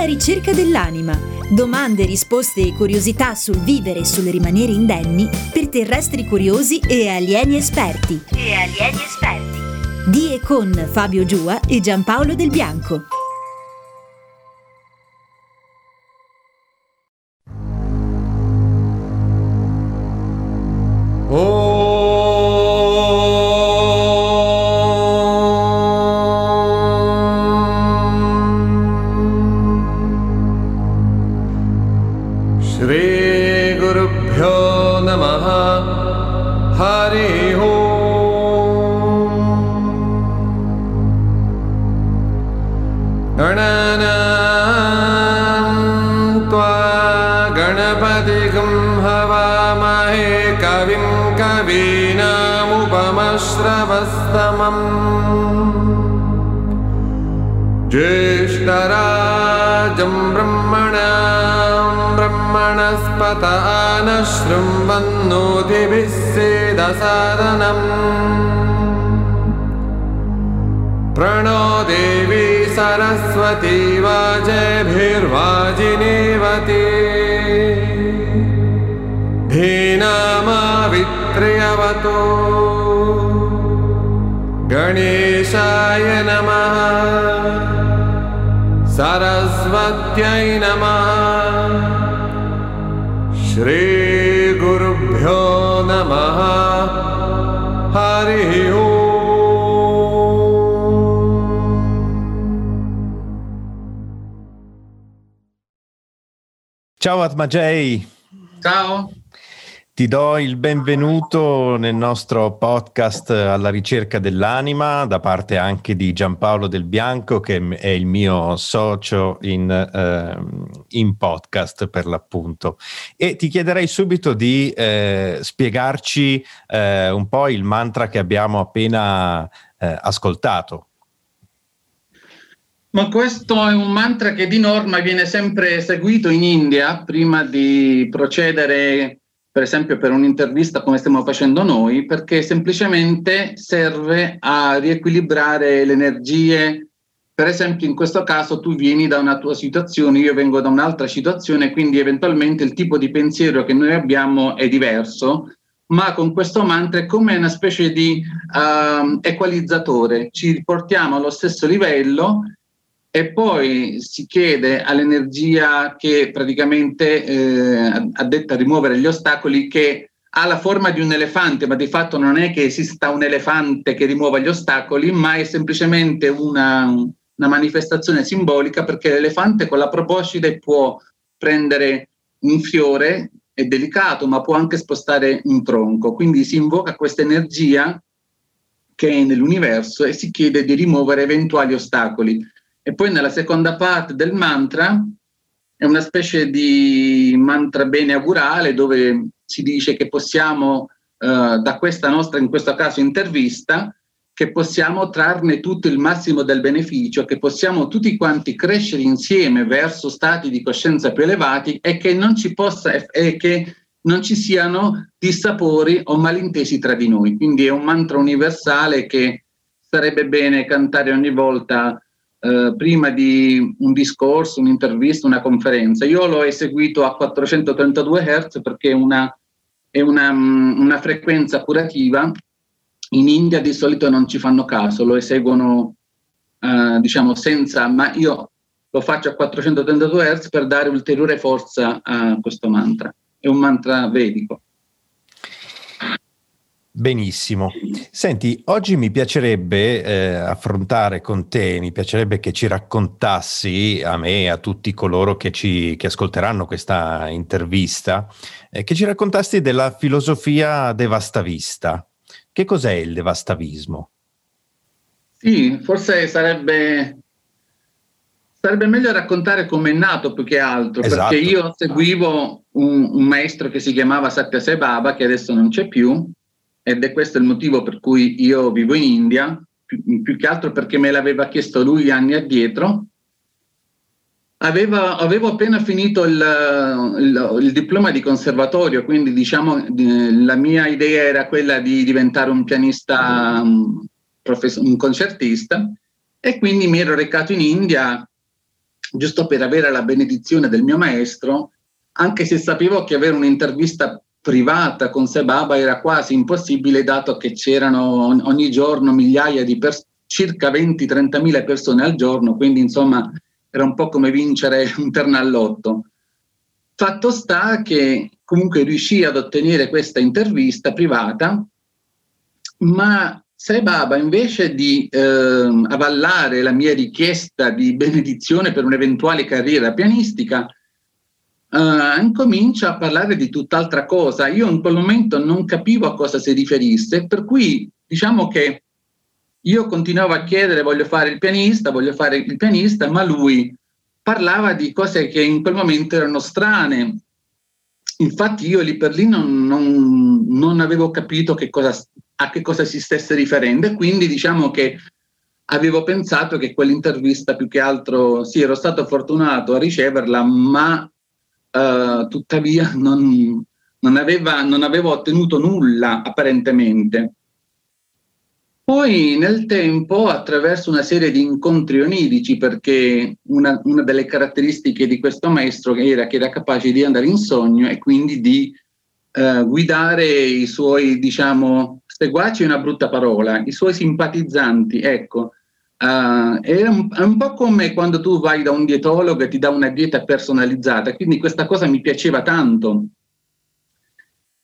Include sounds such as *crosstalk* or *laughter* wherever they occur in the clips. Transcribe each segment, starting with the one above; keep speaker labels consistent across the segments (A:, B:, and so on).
A: alla ricerca dell'anima. Domande, risposte e curiosità sul vivere e sul rimanere indenni per terrestri curiosi e alieni esperti. E alieni esperti. Di e con Fabio Giua e Giampaolo Del Bianco.
B: Oh! कवीनामुपमश्रवस्तमम् ज्येष्ठराजं ब्रह्मणां ब्रह्मणस्पत न शृण्वन्नोतिभिः सेदसादनम्। प्रणो देवी सरस्वती वाजभिर्वाजिनीवती। धीनामावित्र्यवतो गणेशाय नमः। सरस्वत्यै नमः। श्रीगुरुभ्यो नमः। हरिः ओम्
C: Ciao Atmajay,
D: Ciao,
C: ti do il benvenuto nel nostro podcast alla ricerca dell'anima da parte anche di Giampaolo Del Bianco che è il mio socio in, ehm, in podcast per l'appunto. E ti chiederei subito di eh, spiegarci eh, un po' il mantra che abbiamo appena eh, ascoltato.
D: ma questo è un mantra che di norma viene sempre eseguito in India prima di procedere, per esempio, per un'intervista come stiamo facendo noi, perché semplicemente serve a riequilibrare le energie. Per esempio, in questo caso tu vieni da una tua situazione, io vengo da un'altra situazione, quindi eventualmente il tipo di pensiero che noi abbiamo è diverso, ma con questo mantra è come una specie di ehm, equalizzatore, ci riportiamo allo stesso livello e poi si chiede all'energia che praticamente eh, addetta a rimuovere gli ostacoli che ha la forma di un elefante, ma di fatto non è che esista un elefante che rimuova gli ostacoli, ma è semplicemente una, una manifestazione simbolica perché l'elefante con la proboscide può prendere un fiore, è delicato, ma può anche spostare un tronco. Quindi si invoca questa energia che è nell'universo e si chiede di rimuovere eventuali ostacoli. E poi nella seconda parte del mantra è una specie di mantra bene augurale dove si dice che possiamo, eh, da questa nostra, in questo caso, intervista, che possiamo trarne tutto il massimo del beneficio, che possiamo tutti quanti crescere insieme verso stati di coscienza più elevati e che non ci possa e che non ci siano dissapori o malintesi tra di noi. Quindi è un mantra universale che sarebbe bene cantare ogni volta eh, prima di un discorso, un'intervista, una conferenza. Io l'ho eseguito a 432 Hz perché una, è una, mm, una frequenza curativa. In India di solito non ci fanno caso, lo eseguono eh, diciamo senza, ma io lo faccio a 432 Hz per dare ulteriore forza a questo mantra. È un mantra vedico.
C: Benissimo. Senti, oggi mi piacerebbe eh, affrontare con te, mi piacerebbe che ci raccontassi a me e a tutti coloro che, ci, che ascolteranno questa intervista, eh, che ci raccontassi della filosofia devastavista. Che cos'è il devastavismo?
D: Sì, forse sarebbe, sarebbe meglio raccontare come è nato più che altro, esatto. perché io seguivo un, un, maestro che si chiamava Satya Sai Baba, che adesso non c'è più, ed è questo il motivo per cui io vivo in India, più, più che altro perché me l'aveva chiesto lui anni addietro. Aveva, avevo appena finito il, il, il, diploma di conservatorio, quindi diciamo la mia idea era quella di diventare un pianista, un, un concertista, e quindi mi ero recato in India giusto per avere la benedizione del mio maestro, anche se sapevo che avere un'intervista privata con Sebaba era quasi impossibile dato che c'erano ogni giorno migliaia di persone, circa 20-30 mila persone al giorno, quindi insomma era un po' come vincere un ternallotto. Fatto sta che comunque riuscì ad ottenere questa intervista privata, ma Sebaba invece di eh, avallare la mia richiesta di benedizione per un'eventuale carriera pianistica, uh, incomincia a parlare di tutt'altra cosa. Io in quel momento non capivo a cosa si riferisse, per cui diciamo che io continuavo a chiedere voglio fare il pianista, voglio fare il pianista, ma lui parlava di cose che in quel momento erano strane. Infatti io lì per lì non, non, non avevo capito che cosa, a che cosa si stesse riferendo e quindi diciamo che avevo pensato che quell'intervista più che altro, sì, ero stato fortunato a riceverla, ma uh, tuttavia non, non, aveva, non avevo ottenuto nulla apparentemente. Poi nel tempo, attraverso una serie di incontri onirici, perché una, una, delle caratteristiche di questo maestro era che era capace di andare in sogno e quindi di uh, guidare i suoi, diciamo, seguaci è una brutta parola, i suoi simpatizzanti, ecco, Uh, è, un, è, un, po' come quando tu vai da un dietologo e ti dà una dieta personalizzata, quindi questa cosa mi piaceva tanto.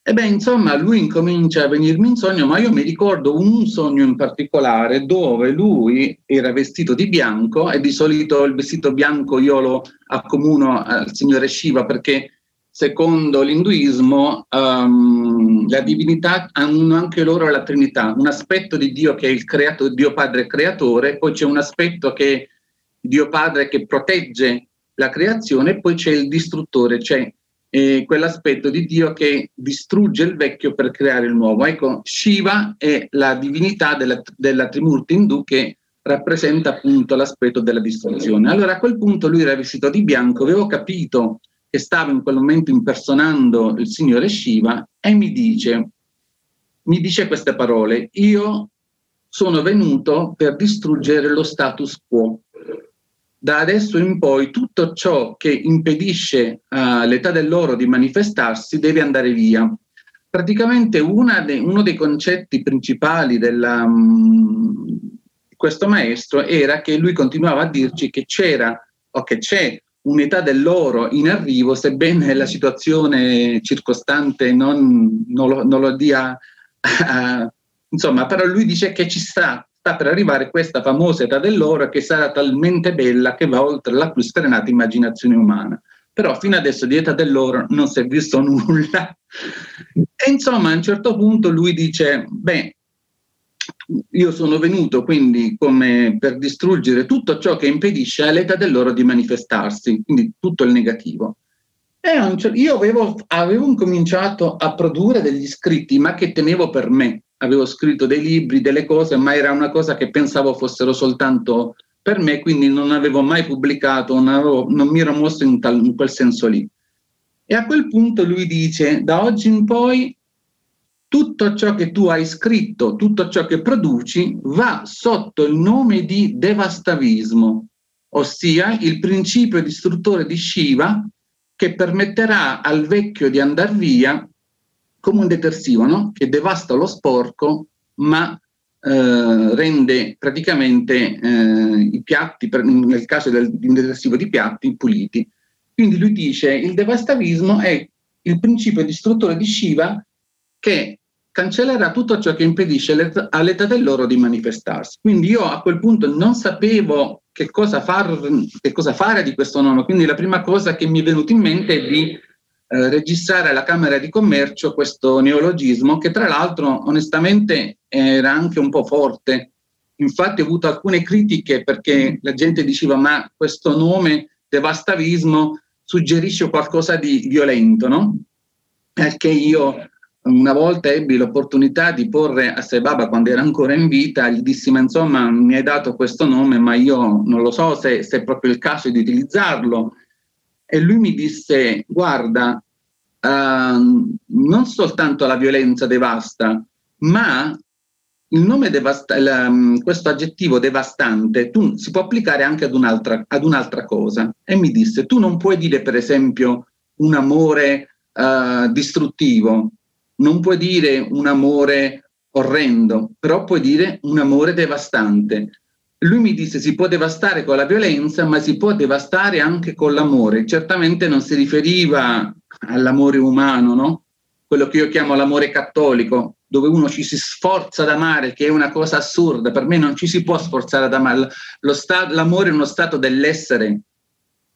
D: E beh, insomma, lui incomincia a venirmi in sogno, ma io mi ricordo un sogno in particolare dove lui era vestito di bianco e di solito il vestito bianco io lo accomuno al signore Shiva perché secondo l'induismo um, la divinità hanno anche loro la Trinità, un aspetto di Dio che è il creato, Dio Padre creatore, poi c'è un aspetto che Dio Padre che protegge la creazione poi c'è il distruttore, cioè eh, quell'aspetto di Dio che distrugge il vecchio per creare il nuovo. Ecco, Shiva è la divinità della, della Trimurti indù che rappresenta appunto l'aspetto della distruzione. Allora a quel punto lui era vestito di bianco, avevo capito che stava in quel momento impersonando il signore Shiva e mi dice, mi dice queste parole, io sono venuto per distruggere lo status quo. Da adesso in poi tutto ciò che impedisce all'età dell'oro di manifestarsi deve andare via. Praticamente de, uno dei concetti principali di um, questo maestro era che lui continuava a dirci che c'era o che c'è un'età dell'oro in arrivo, sebbene la situazione circostante non, non, lo, non lo, dia, uh, insomma, però lui dice che ci sta, sta per arrivare questa famosa età dell'oro che sarà talmente bella che va oltre la più sfrenata immaginazione umana. Però fino adesso di età dell'oro non si è visto nulla. E insomma, a un certo punto lui dice, beh, io sono venuto quindi come per distruggere tutto ciò che impedisce all'età dell'oro di manifestarsi, quindi tutto il negativo. E io avevo, avevo cominciato a produrre degli scritti, ma che tenevo per me. Avevo scritto dei libri, delle cose, ma era una cosa che pensavo fossero soltanto per me, quindi non avevo mai pubblicato, non, avevo, non mi ero mosso in, tal, in quel senso lì. E a quel punto lui dice, da oggi in poi tutto ciò che tu hai scritto, tutto ciò che produci va sotto il nome di devastavismo, ossia il principio distruttore di Shiva che permetterà al vecchio di andare via come un detersivo, no? che devasta lo sporco ma eh, rende praticamente eh, i piatti, per, nel caso del, di un detersivo di piatti, puliti. Quindi lui dice il devastavismo è il principio distruttore di Shiva che cancellerà tutto ciò che impedisce all'età dell'oro di manifestarsi. Quindi io a quel punto non sapevo che cosa, far, che cosa fare di questo nome, quindi la prima cosa che mi è venuta in mente è di eh, registrare alla Camera di Commercio questo neologismo che tra l'altro onestamente era anche un po' forte. Infatti ho avuto alcune critiche perché la gente diceva ma questo nome devastavismo suggerisce qualcosa di violento, no? Perché io una volta ebbi l'opportunità di porre a Sebaba quando era ancora in vita, gli dissi ma insomma mi hai dato questo nome ma io non lo so se, se è proprio il caso di utilizzarlo. E lui mi disse guarda, uh, non soltanto la violenza devasta, ma devasta- la, questo aggettivo devastante tu, si può applicare anche ad un'altra, ad un'altra cosa. E mi disse tu non puoi dire per esempio un amore uh, distruttivo, non puoi dire un amore orrendo, però puoi dire un amore devastante. Lui mi disse si può devastare con la violenza, ma si può devastare anche con l'amore. Certamente non si riferiva all'amore umano, no? Quello che io chiamo l'amore cattolico, dove uno ci si sforza ad amare, che è una cosa assurda. Per me non ci si può sforzare ad amare. Sta- l'amore è uno stato dell'essere,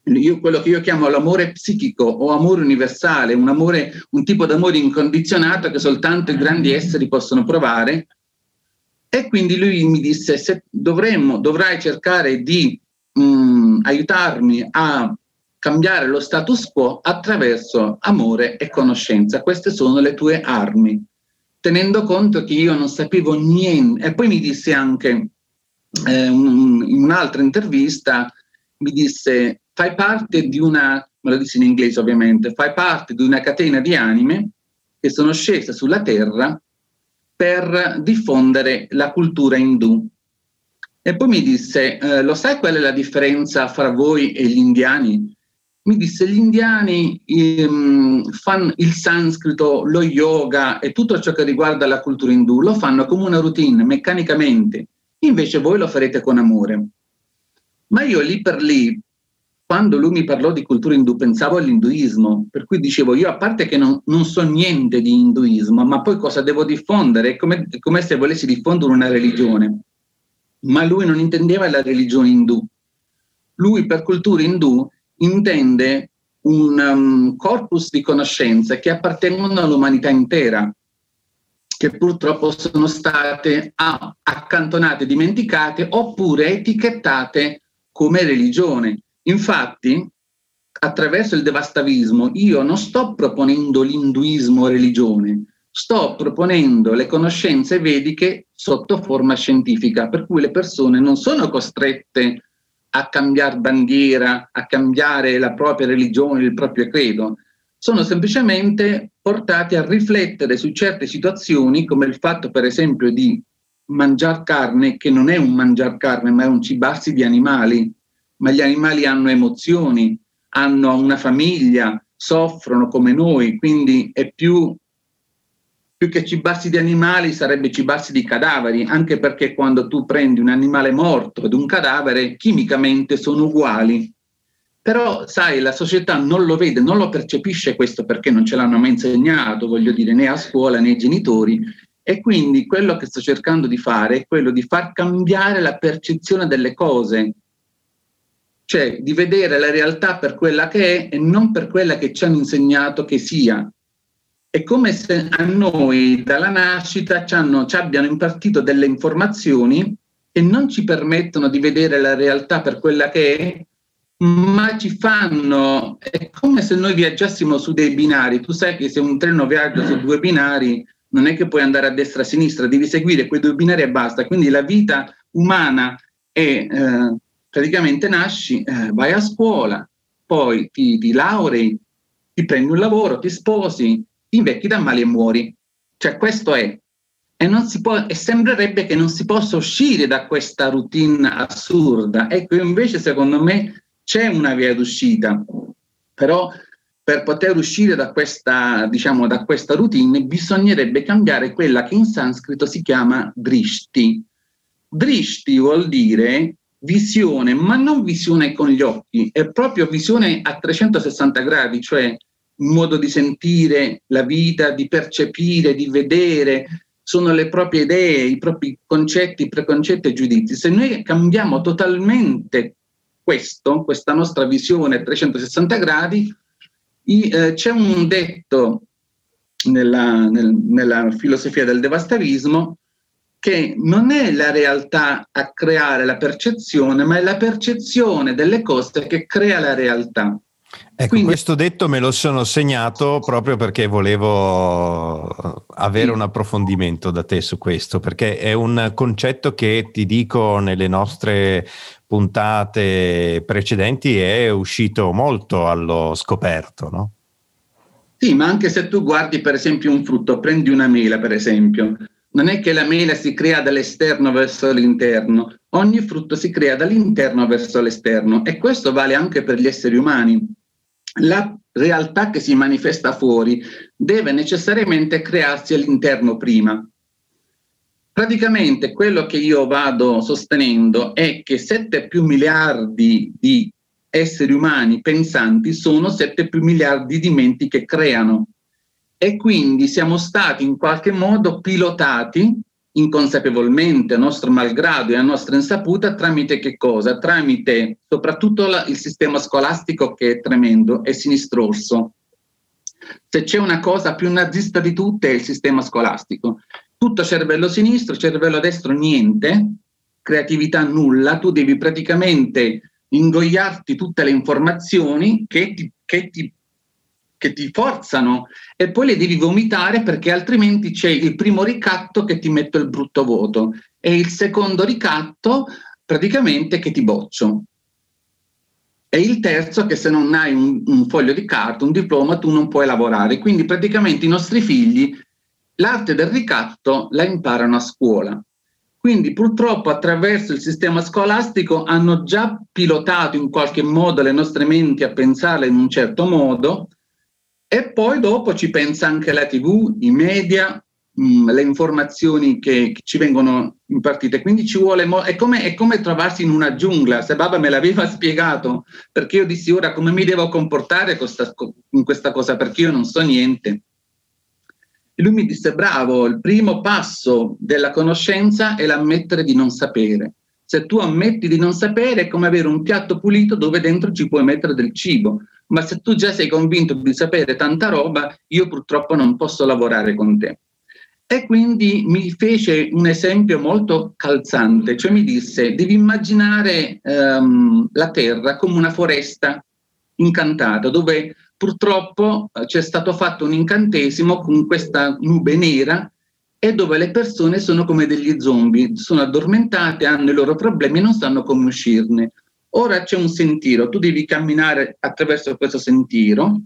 D: io, quello che io chiamo l'amore psichico o amore universale, un, amore, un tipo d'amore incondizionato che soltanto i grandi esseri possono provare. E quindi lui mi disse, se dovremmo, dovrai cercare di mh, mm, aiutarmi a cambiare lo status quo attraverso amore e conoscenza. Queste sono le tue armi. Tenendo conto che io non sapevo niente. E poi mi disse anche eh, un, in un'altra intervista, mi disse fai parte di una, me lo dice in inglese ovviamente, fai parte di una catena di anime che sono scese sulla terra per diffondere la cultura indù. E poi mi disse, eh, lo sai qual è la differenza fra voi e gli indiani? Mi disse, gli indiani ehm, fanno il sanscrito, lo yoga e tutto ciò che riguarda la cultura indù, lo fanno come una routine, meccanicamente, invece voi lo farete con amore. Ma io lì per lì quando lui mi parlò di cultura indù pensavo all'induismo, per cui dicevo io a parte che non, non so niente di induismo, ma poi cosa devo diffondere? È come, è come se volessi diffondere una religione. Ma lui non intendeva la religione indù. Lui per cultura indù intende un um, corpus di conoscenze che appartengono all'umanità intera, che purtroppo sono state accantonate, dimenticate oppure etichettate come religione. Infatti, attraverso il devastavismo, io non sto proponendo l'induismo religione, sto proponendo le conoscenze vediche sotto forma scientifica, per cui le persone non sono costrette a cambiare bandiera, a cambiare la propria religione, il proprio credo, sono semplicemente portate a riflettere su certe situazioni, come il fatto per esempio di mangiare carne, che non è un mangiare carne, ma è un cibarsi di animali, ma gli animali hanno emozioni, hanno una famiglia, soffrono come noi, quindi è più, più che cibarsi di animali sarebbe cibarsi di cadaveri, anche perché quando tu prendi un animale morto ed un cadavere, chimicamente sono uguali. Però, sai, la società non lo vede, non lo percepisce questo perché non ce l'hanno mai insegnato, voglio dire, né a scuola né ai genitori. E quindi quello che sto cercando di fare è quello di far cambiare la percezione delle cose, cioè di vedere la realtà per quella che è e non per quella che ci hanno insegnato che sia. È come se a noi dalla nascita ci, hanno, ci abbiano impartito delle informazioni che non ci permettono di vedere la realtà per quella che è, ma ci fanno, è come se noi viaggiassimo su dei binari. Tu sai che se un treno viaggia su due binari, non è che puoi andare a destra e a sinistra, devi seguire quei due binari e basta. Quindi la vita umana è eh, praticamente nasci, eh, vai a scuola, poi ti, ti laurei, ti prendi un lavoro, ti sposi, ti invecchi da male e muori. Cioè questo è. E, può, e sembrerebbe che non si possa uscire da questa routine assurda. Ecco, invece secondo me c'è una via d'uscita, però per poter uscire da questa, diciamo, da questa routine bisognerebbe cambiare quella che in sanscrito si chiama drishti. Drishti vuol dire visione, ma non visione con gli occhi, è proprio visione a 360 gradi, cioè modo di sentire la vita, di percepire, di vedere, sono le proprie idee, i propri concetti, preconcetti e giudizi. Se noi cambiamo totalmente questo, questa nostra visione a 360 gradi, i, eh, c'è un detto nella, nel, nella filosofia del devastavismo che non è la realtà a creare la percezione, ma è la percezione delle cose che crea la realtà.
C: Ecco, Quindi, questo detto me lo sono segnato proprio perché volevo avere sì. un approfondimento da te su questo, perché è un concetto che ti dico nelle nostre puntate precedenti è uscito molto allo scoperto, no?
D: Sì, ma anche se tu guardi per esempio un frutto, prendi una mela per esempio, non è che la mela si crea dall'esterno verso l'interno, ogni frutto si crea dall'interno verso l'esterno e questo vale anche per gli esseri umani. La realtà che si manifesta fuori deve necessariamente crearsi all'interno prima. Praticamente quello che io vado sostenendo è che 7 più miliardi di esseri umani pensanti sono 7 più miliardi di menti che creano e quindi siamo stati in qualche modo pilotati inconsapevolmente, a nostro malgrado e a nostra insaputa, tramite che cosa? Tramite soprattutto la, il sistema scolastico che è tremendo, è sinistrorso. Se c'è una cosa più nazista di tutte è il sistema scolastico. Tutto cervello sinistro, cervello destro niente, creatività nulla, tu devi praticamente ingoiarti tutte le informazioni che ti, che ti che ti forzano e poi le devi vomitare perché altrimenti c'è il primo ricatto che ti metto il brutto voto e il secondo ricatto praticamente che ti boccio. E il terzo che se non hai un, un foglio di carta, un diploma, tu non puoi lavorare. Quindi praticamente i nostri figli l'arte del ricatto la imparano a scuola. Quindi purtroppo attraverso il sistema scolastico hanno già pilotato in qualche modo le nostre menti a pensare in un certo modo e poi dopo ci pensa anche la TV, i media, mh, mm, le informazioni che, che, ci vengono impartite. Quindi ci vuole, mo- è, come, è come trovarsi in una giungla. Se Baba me l'aveva *laughs* spiegato, perché io dissi ora come mi devo comportare in questa cosa, perché io non so niente. E lui mi disse, bravo, il primo passo della conoscenza è l'ammettere di non sapere. Se tu ammetti di non sapere è come avere un piatto pulito dove dentro ci puoi mettere del cibo ma se tu già sei convinto di sapere tanta roba, io purtroppo non posso lavorare con te. E quindi mi fece un esempio molto calzante, cioè mi disse, devi immaginare ehm, la terra come una foresta incantata, dove purtroppo eh, c'è stato fatto un incantesimo con questa nube nera e dove le persone sono come degli zombie, sono addormentate, hanno i loro problemi e non sanno come uscirne. Ora c'è un sentiero, tu devi camminare attraverso questo sentiero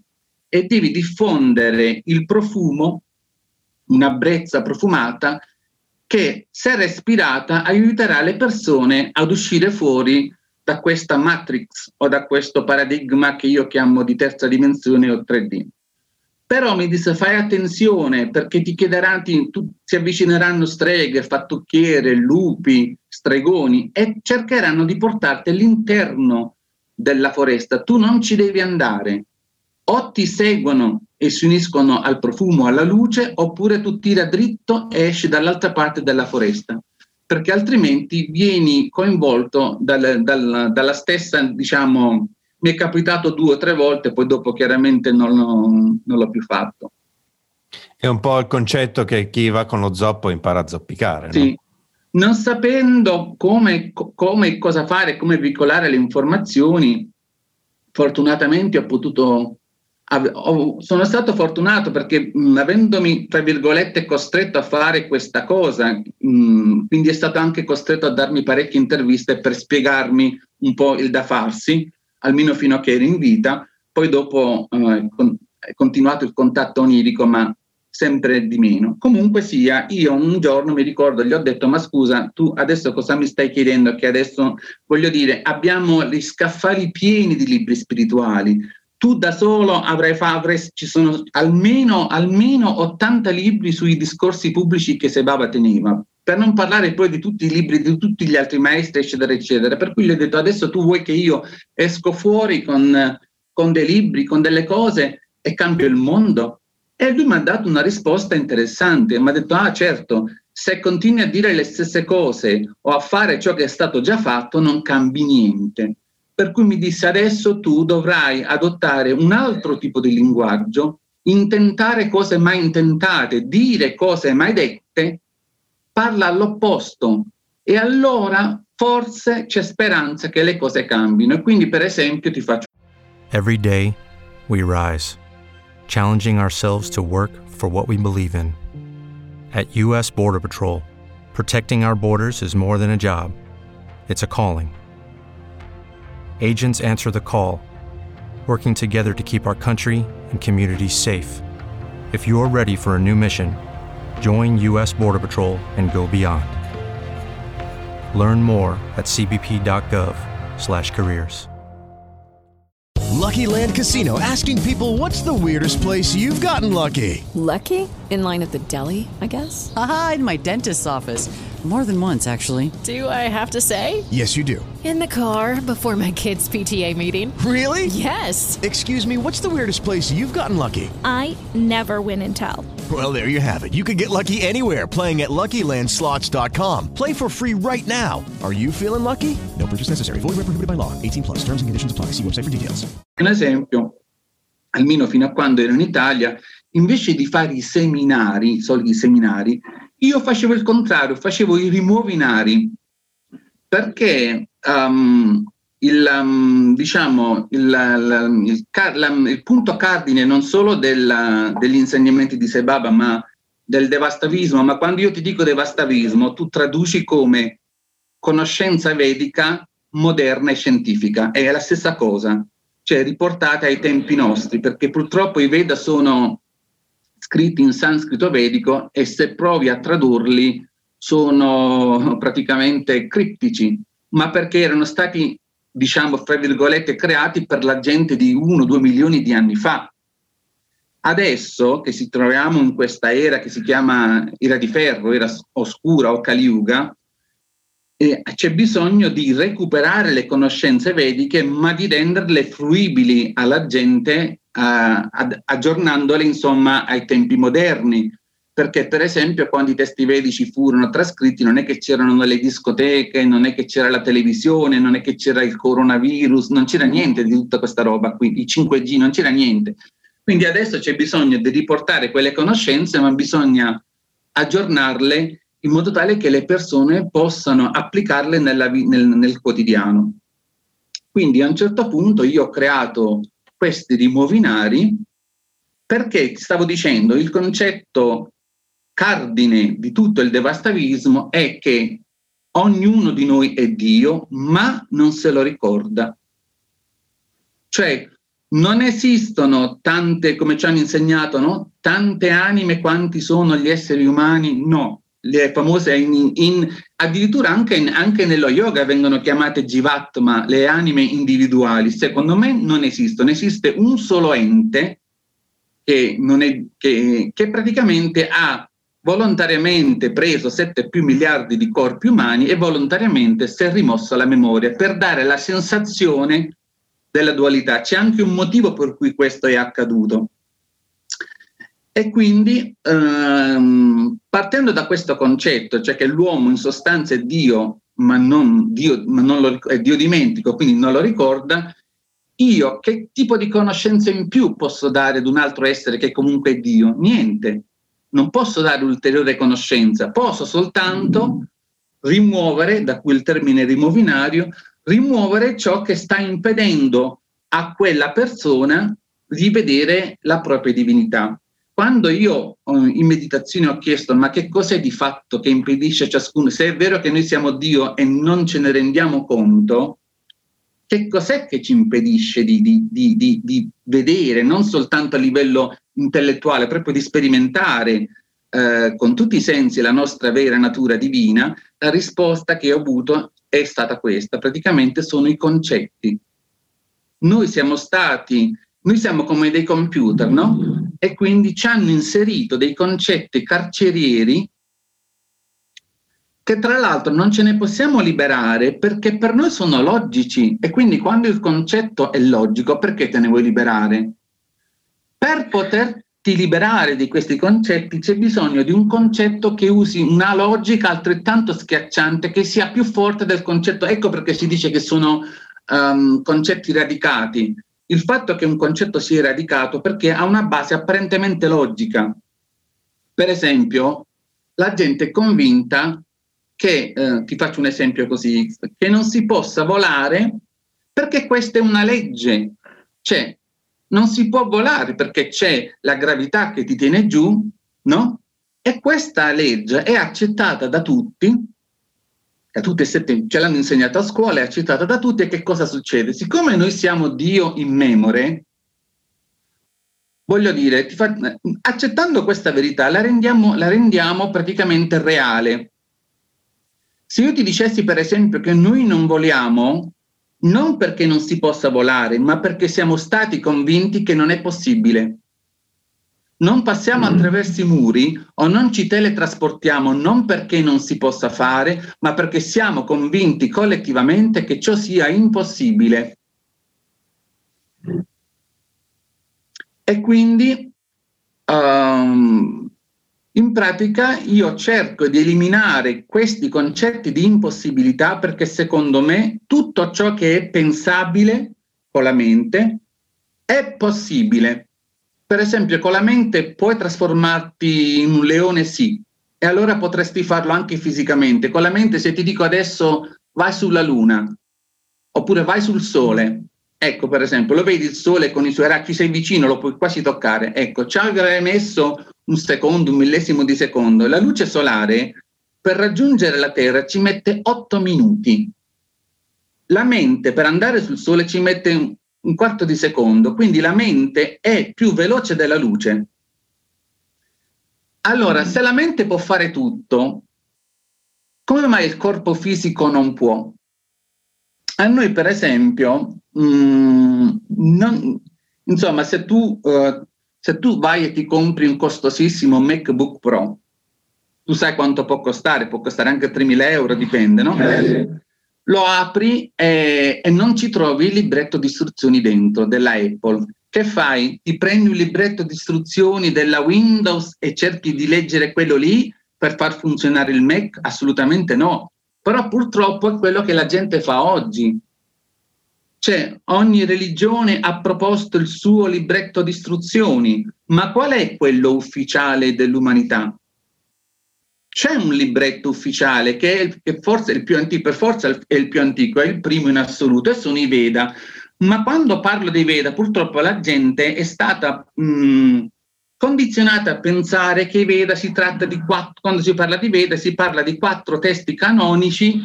D: e devi diffondere il profumo, una brezza profumata, che se respirata aiuterà le persone ad uscire fuori da questa matrix o da questo paradigma che io chiamo di terza dimensione o 3D. Però mi disse fai attenzione perché ti chiederanno, ti, tu, si avvicineranno streghe, fattucchiere, lupi, stregoni e cercheranno di portarti all'interno della foresta. Tu non ci devi andare. O ti seguono e si uniscono al profumo, alla luce, oppure tu tira dritto e esci dall'altra parte della foresta, perché altrimenti vieni coinvolto dal, dal, dalla stessa, diciamo, mi è capitato due o tre volte, poi dopo chiaramente non l'ho, non l'ho più fatto.
C: È un po' il concetto che chi va con lo zoppo impara a zoppicare.
D: Sì.
C: No?
D: Non sapendo come, come, cosa fare, come veicolare le informazioni, fortunatamente ho potuto sono stato fortunato perché mh, avendomi, tra virgolette, costretto a fare questa cosa, mh, quindi è stato anche costretto a darmi parecchie interviste per spiegarmi un po' il da farsi, almeno fino a che ero in vita, poi dopo eh, con, è continuato il contatto onirico, ma sempre di meno. Comunque sia, io un giorno mi ricordo, gli ho detto, ma scusa, tu adesso cosa mi stai chiedendo? Che adesso, voglio dire, abbiamo gli scaffali pieni di libri spirituali, tu da solo avrai fatto, ci sono almeno, almeno 80 libri sui discorsi pubblici che Sebaba teneva, per non parlare poi di tutti i libri di tutti gli altri maestri, eccetera, eccetera. Per cui gli ho detto adesso tu vuoi che io esco fuori con, con dei libri, con delle cose e cambio il mondo? E lui mi ha dato una risposta interessante, mi ha detto, ah certo, se continui a dire le stesse cose o a fare ciò che è stato già fatto, non cambi niente. Per cui mi disse, adesso tu dovrai adottare un altro tipo di linguaggio, intentare cose mai intentate, dire cose mai dette, parla all'opposto. E allora forse c'è speranza che le cose cambino. E quindi, per esempio, ti faccio.
E: Every day we rise, challenging ourselves to work for what we believe in. At U.S. Border Patrol, protecting our borders is more than a job, it's a calling. Agents answer the call, working together to keep our country and communities safe. If you are ready for a new mission, join U.S. Border Patrol and go beyond. Learn more at cbp.gov/careers.
F: Lucky Land Casino asking people what's the weirdest place you've gotten lucky?
G: Lucky? In line at the deli, I guess?
H: Aha, in my dentist's office. More than once, actually.
G: Do I have to say?
F: Yes, you do.
G: In the car before my kids' PTA meeting.
F: Really?
G: Yes.
F: Excuse me, what's the weirdest place you've gotten lucky?
I: I never win and tell.
F: Well, there you have it. You can get lucky anywhere playing at LuckyLandSlots.com. Play for free right now. Are you feeling lucky? No purchase necessary. Void where prohibited by law. 18 plus. Terms and conditions apply. See website for details.
D: Un esempio, almeno fino a quando ero in Italia, invece di fare i seminari, i soliti seminari, io facevo il contrario, facevo i rimuovinari, perché um, il, um, diciamo, il, il, il, punto cardine non solo della, degli insegnamenti di Sebaba, ma del devastavismo, ma quando io ti dico devastavismo, tu traduci come conoscenza vedica moderna e scientifica, è la stessa cosa, cioè riportata ai tempi nostri, perché purtroppo i Veda sono scritti in sanscrito vedico e se provi a tradurli sono praticamente criptici, ma perché erano stati, diciamo, fra virgolette, creati per la gente di uno o due milioni di anni fa. Adesso che ci troviamo in questa era che si chiama era di ferro, era oscura o Kali Yuga, eh, c'è bisogno di recuperare le conoscenze vediche, ma di renderle fruibili alla gente uh, aggiornandole insomma ai tempi moderni. Perché, per esempio, quando i testi vedici furono trascritti, non è che c'erano le discoteche, non è che c'era la televisione, non è che c'era il coronavirus, non c'era niente di tutta questa roba qui, il 5G, non c'era niente. Quindi adesso c'è bisogno di riportare quelle conoscenze, ma bisogna aggiornarle in modo tale che le persone possano applicarle nella, nel, nel quotidiano. Quindi a un certo punto io ho creato questi rimuovinari perché stavo dicendo il concetto cardine di tutto il devastavismo è che ognuno di noi è Dio, ma non se lo ricorda. Cioè, non esistono tante, come ci hanno insegnato, no? tante anime quanti sono gli esseri umani, no. Le famose, in, in, addirittura anche, in, anche, nello yoga vengono chiamate jivatma, le anime individuali. Secondo me non esistono, esiste un solo ente che, è, che, che praticamente ha volontariamente preso 7 più miliardi di corpi umani e volontariamente si è rimossa la memoria per dare la sensazione della dualità. C'è anche un motivo per cui questo è accaduto. E quindi ehm, partendo da questo concetto, cioè che l'uomo in sostanza è Dio, ma non Dio, ma non lo, è Dio dimentico, quindi non lo ricorda, io che tipo di conoscenza in più posso dare ad un altro essere che comunque è Dio? Niente non posso dare ulteriore conoscenza, posso soltanto rimuovere, da cui il termine rimovinario, rimuovere ciò che sta impedendo a quella persona di vedere la propria divinità. Quando io in meditazione ho chiesto ma che cos'è di fatto che impedisce a ciascuno, se è vero che noi siamo Dio e non ce ne rendiamo conto, che cos'è che ci impedisce di, di, di, di, vedere, non soltanto a livello intellettuale, proprio di sperimentare eh, con tutti i sensi la nostra vera natura divina, la risposta che ho avuto è stata questa, praticamente sono i concetti. Noi siamo stati, noi siamo come dei computer, no? E quindi ci hanno inserito dei concetti carcerieri che tra l'altro non ce ne possiamo liberare perché per noi sono logici e quindi quando il concetto è logico perché te ne vuoi liberare? Per poterti liberare di questi concetti c'è bisogno di un concetto che usi una logica altrettanto schiacciante, che sia più forte del concetto. Ecco perché si dice che sono um, concetti radicati. Il fatto che un concetto sia radicato perché ha una base apparentemente logica. Per esempio, la gente è convinta che, eh, ti faccio un esempio così, che non si possa volare perché questa è una legge. Cioè, non si può volare perché c'è la gravità che ti tiene giù, no? E questa legge è accettata da tutti, da tutte e sette, ce l'hanno insegnata a scuola, è accettata da tutti e che cosa succede? Siccome noi siamo Dio in memore, voglio dire, fa, accettando questa verità la rendiamo, la rendiamo praticamente reale. Se io ti dicessi per esempio che noi non voliamo, non perché non si possa volare, ma perché siamo stati convinti che non è possibile. Non passiamo mm. attraverso i muri o non ci teletrasportiamo non perché non si possa fare, ma perché siamo convinti collettivamente che ciò sia impossibile. E quindi in pratica io cerco di eliminare questi concetti di impossibilità perché secondo me tutto ciò che è pensabile con la mente è possibile. Per esempio, con la mente puoi trasformarti in un leone, sì, e allora potresti farlo anche fisicamente. Con la mente, se ti dico adesso vai sulla Luna, oppure vai sul Sole, ecco per esempio, lo vedi il Sole con i suoi raggi, sei vicino, lo puoi quasi toccare. Ecco, ci avrei messo un secondo, un millesimo di secondo. La luce solare per raggiungere la Terra ci mette 8 minuti. La mente per andare sul Sole ci mette un, un quarto di secondo, quindi la mente è più veloce della luce. Allora, se la mente può fare tutto, come mai il corpo fisico non può? A noi, per esempio, mh, mm, non, insomma, se tu uh, se tu vai e ti compri un costosissimo MacBook Pro, tu sai quanto può costare, può costare anche 3.000 euro, dipende, no? Eh. Lo apri e, e non ci trovi il libretto di istruzioni dentro della Apple. Che fai? Ti prendi un libretto di istruzioni della Windows e cerchi di leggere quello lì per far funzionare il Mac? Assolutamente no. Però purtroppo è quello che la gente fa oggi. Cioè, ogni religione ha proposto il suo libretto di istruzioni, ma qual è quello ufficiale dell'umanità? C'è un libretto ufficiale che, è il, che forse è il più antico, per forza è il più antico, è il primo in assoluto, e sono i Veda. Ma quando parlo dei Veda, purtroppo la gente è stata mh, condizionata a pensare che i Veda si tratta di quattro, quando si parla di Veda si parla di quattro testi canonici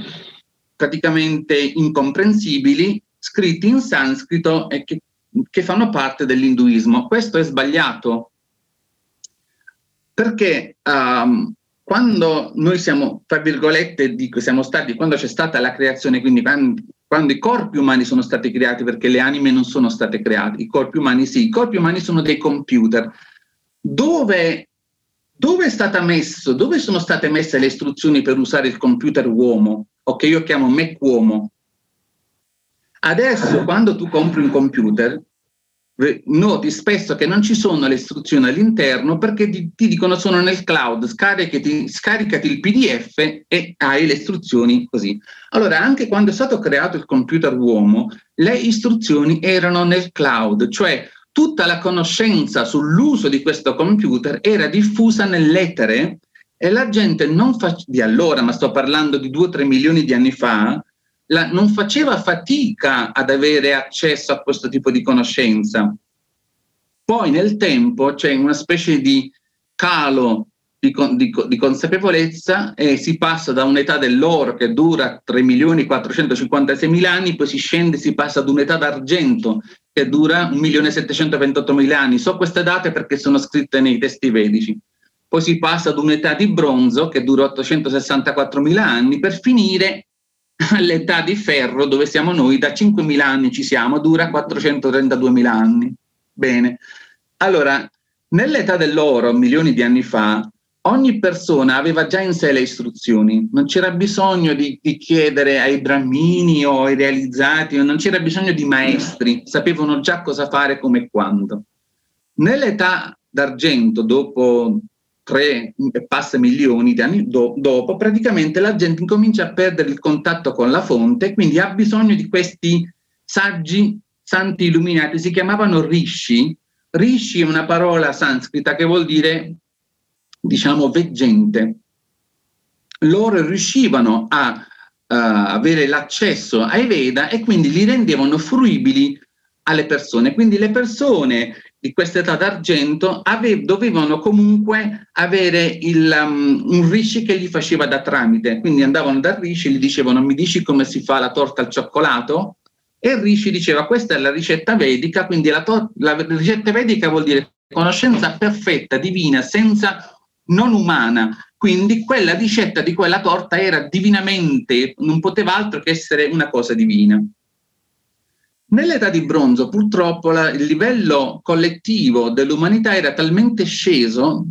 D: praticamente incomprensibili scritti in sanscrito e che, che fanno parte dell'induismo. Questo è sbagliato perché um, quando noi siamo, tra virgolette, dico, siamo stati, quando c'è stata la creazione, quindi quando, quando, i corpi umani sono stati creati, perché le anime non sono state create, i corpi umani sì, i corpi umani sono dei computer. Dove, dove messo, dove sono state messe le istruzioni per usare il computer uomo, o che io chiamo Mac uomo? Adesso quando tu compri un computer, noti spesso che non ci sono le istruzioni all'interno perché ti, ti dicono sono nel cloud, scaricati, scaricati, il PDF e hai le istruzioni così. Allora, anche quando è stato creato il computer uomo, le istruzioni erano nel cloud, cioè tutta la conoscenza sull'uso di questo computer era diffusa nell'etere e la gente non fa, di allora, ma sto parlando di 2-3 milioni di anni fa, la, non faceva fatica ad avere accesso a questo tipo di conoscenza. Poi nel tempo c'è una specie di calo di, di, di consapevolezza e si passa da un'età dell'oro che dura 3 milioni 456 mila anni, poi si scende e si passa ad un'età d'argento che dura 1 milione 728 mila anni. So queste date perché sono scritte nei testi vedici. Poi si passa ad un'età di bronzo che dura 864 mila anni per finire *laughs* all'età di ferro dove siamo noi, da 5.000 anni ci siamo, dura 432.000 anni. Bene, allora, nell'età dell'oro, milioni di anni fa, ogni persona aveva già in sé le istruzioni, non c'era bisogno di, di chiedere ai brammini o ai realizzati, non c'era bisogno di maestri, sapevano già cosa fare, come e quando. Nell'età d'argento, dopo 3 e passa milioni di anni do- dopo, praticamente la gente incomincia a perdere il contatto con la fonte, quindi ha bisogno di questi saggi santi illuminati, si chiamavano rishi. Rishi è una parola sanscrita che vuol dire, diciamo, veggente. Loro riuscivano a uh, avere l'accesso ai Veda e quindi li rendevano fruibili alle persone. Quindi le persone di questa età d'argento ave- dovevano comunque avere il, um, un rishi che gli faceva da tramite, quindi andavano dal rishi e gli dicevano mi dici come si fa la torta al cioccolato? E il rishi diceva questa è la ricetta vedica, quindi la, to- la ricetta vedica vuol dire conoscenza perfetta, divina, senza non umana. Quindi quella ricetta di quella torta era divinamente, non poteva altro che essere una cosa divina. Nell'età di bronzo purtroppo la, il livello collettivo dell'umanità era talmente sceso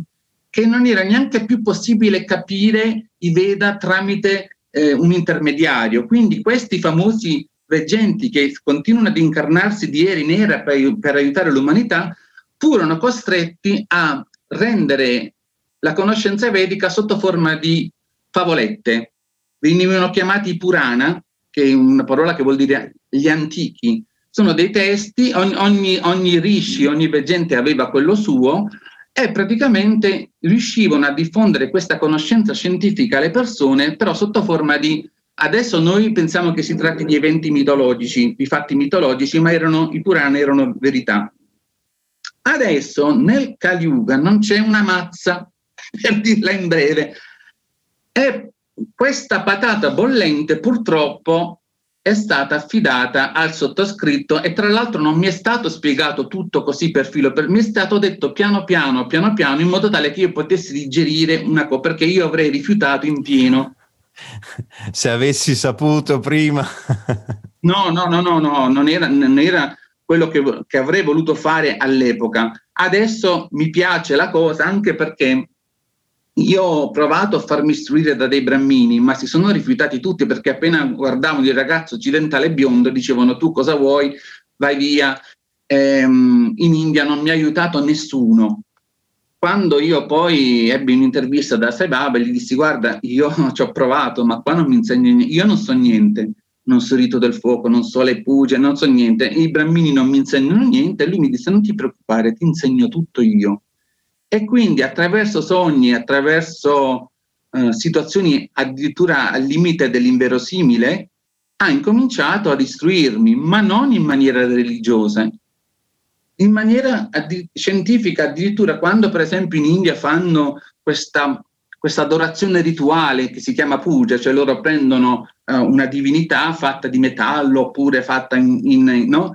D: che non era neanche più possibile capire i Veda tramite eh, un intermediario. Quindi questi famosi reggenti che continuano ad incarnarsi di era in era per, per aiutare l'umanità furono costretti a rendere la conoscenza vedica sotto forma di favolette. Venivano chiamati Purana, che è una parola che vuol dire gli antichi, sono dei testi, ogni, ogni, ogni rishi, ogni veggente aveva quello suo e praticamente riuscivano a diffondere questa conoscenza scientifica alle persone, però sotto forma di... Adesso noi pensiamo che si tratti di eventi mitologici, di fatti mitologici, ma erano, i Purana erano verità. Adesso nel Kali Yuga non c'è una mazza, *laughs* per dirla in breve, e questa patata bollente purtroppo è stata affidata al sottoscritto e tra l'altro non mi è stato spiegato tutto così per filo, per, mi è stato detto piano piano, piano piano, in modo tale che io potessi digerire una cosa, perché io avrei rifiutato in pieno. *laughs*
C: Se avessi saputo prima. *laughs*
D: no, no, no, no, no, non era, non era quello che, che avrei voluto fare all'epoca. Adesso mi piace la cosa anche perché io ho provato a farmi istruire da dei brammini, ma si sono rifiutati tutti perché appena guardavano il ragazzo occidentale biondo dicevano tu cosa vuoi, vai via. Ehm, in India non mi ha aiutato nessuno. Quando io poi ebbi un'intervista da Sai Baba, gli dissi guarda, io *laughs* ci ho provato, ma qua non mi insegni niente, io non so niente, non so rito del fuoco, non so le puge, non so niente, i brammini non mi insegnano niente, e lui mi disse non ti preoccupare, ti insegno tutto io e quindi attraverso sogni, attraverso eh, situazioni addirittura al limite dell'inverosimile, ha incominciato ad istruirmi, ma non in maniera religiosa, in maniera addi- scientifica, addirittura quando per esempio in India fanno questa, questa adorazione rituale che si chiama puja, cioè loro prendono uh, una divinità fatta di metallo oppure fatta in, in, no?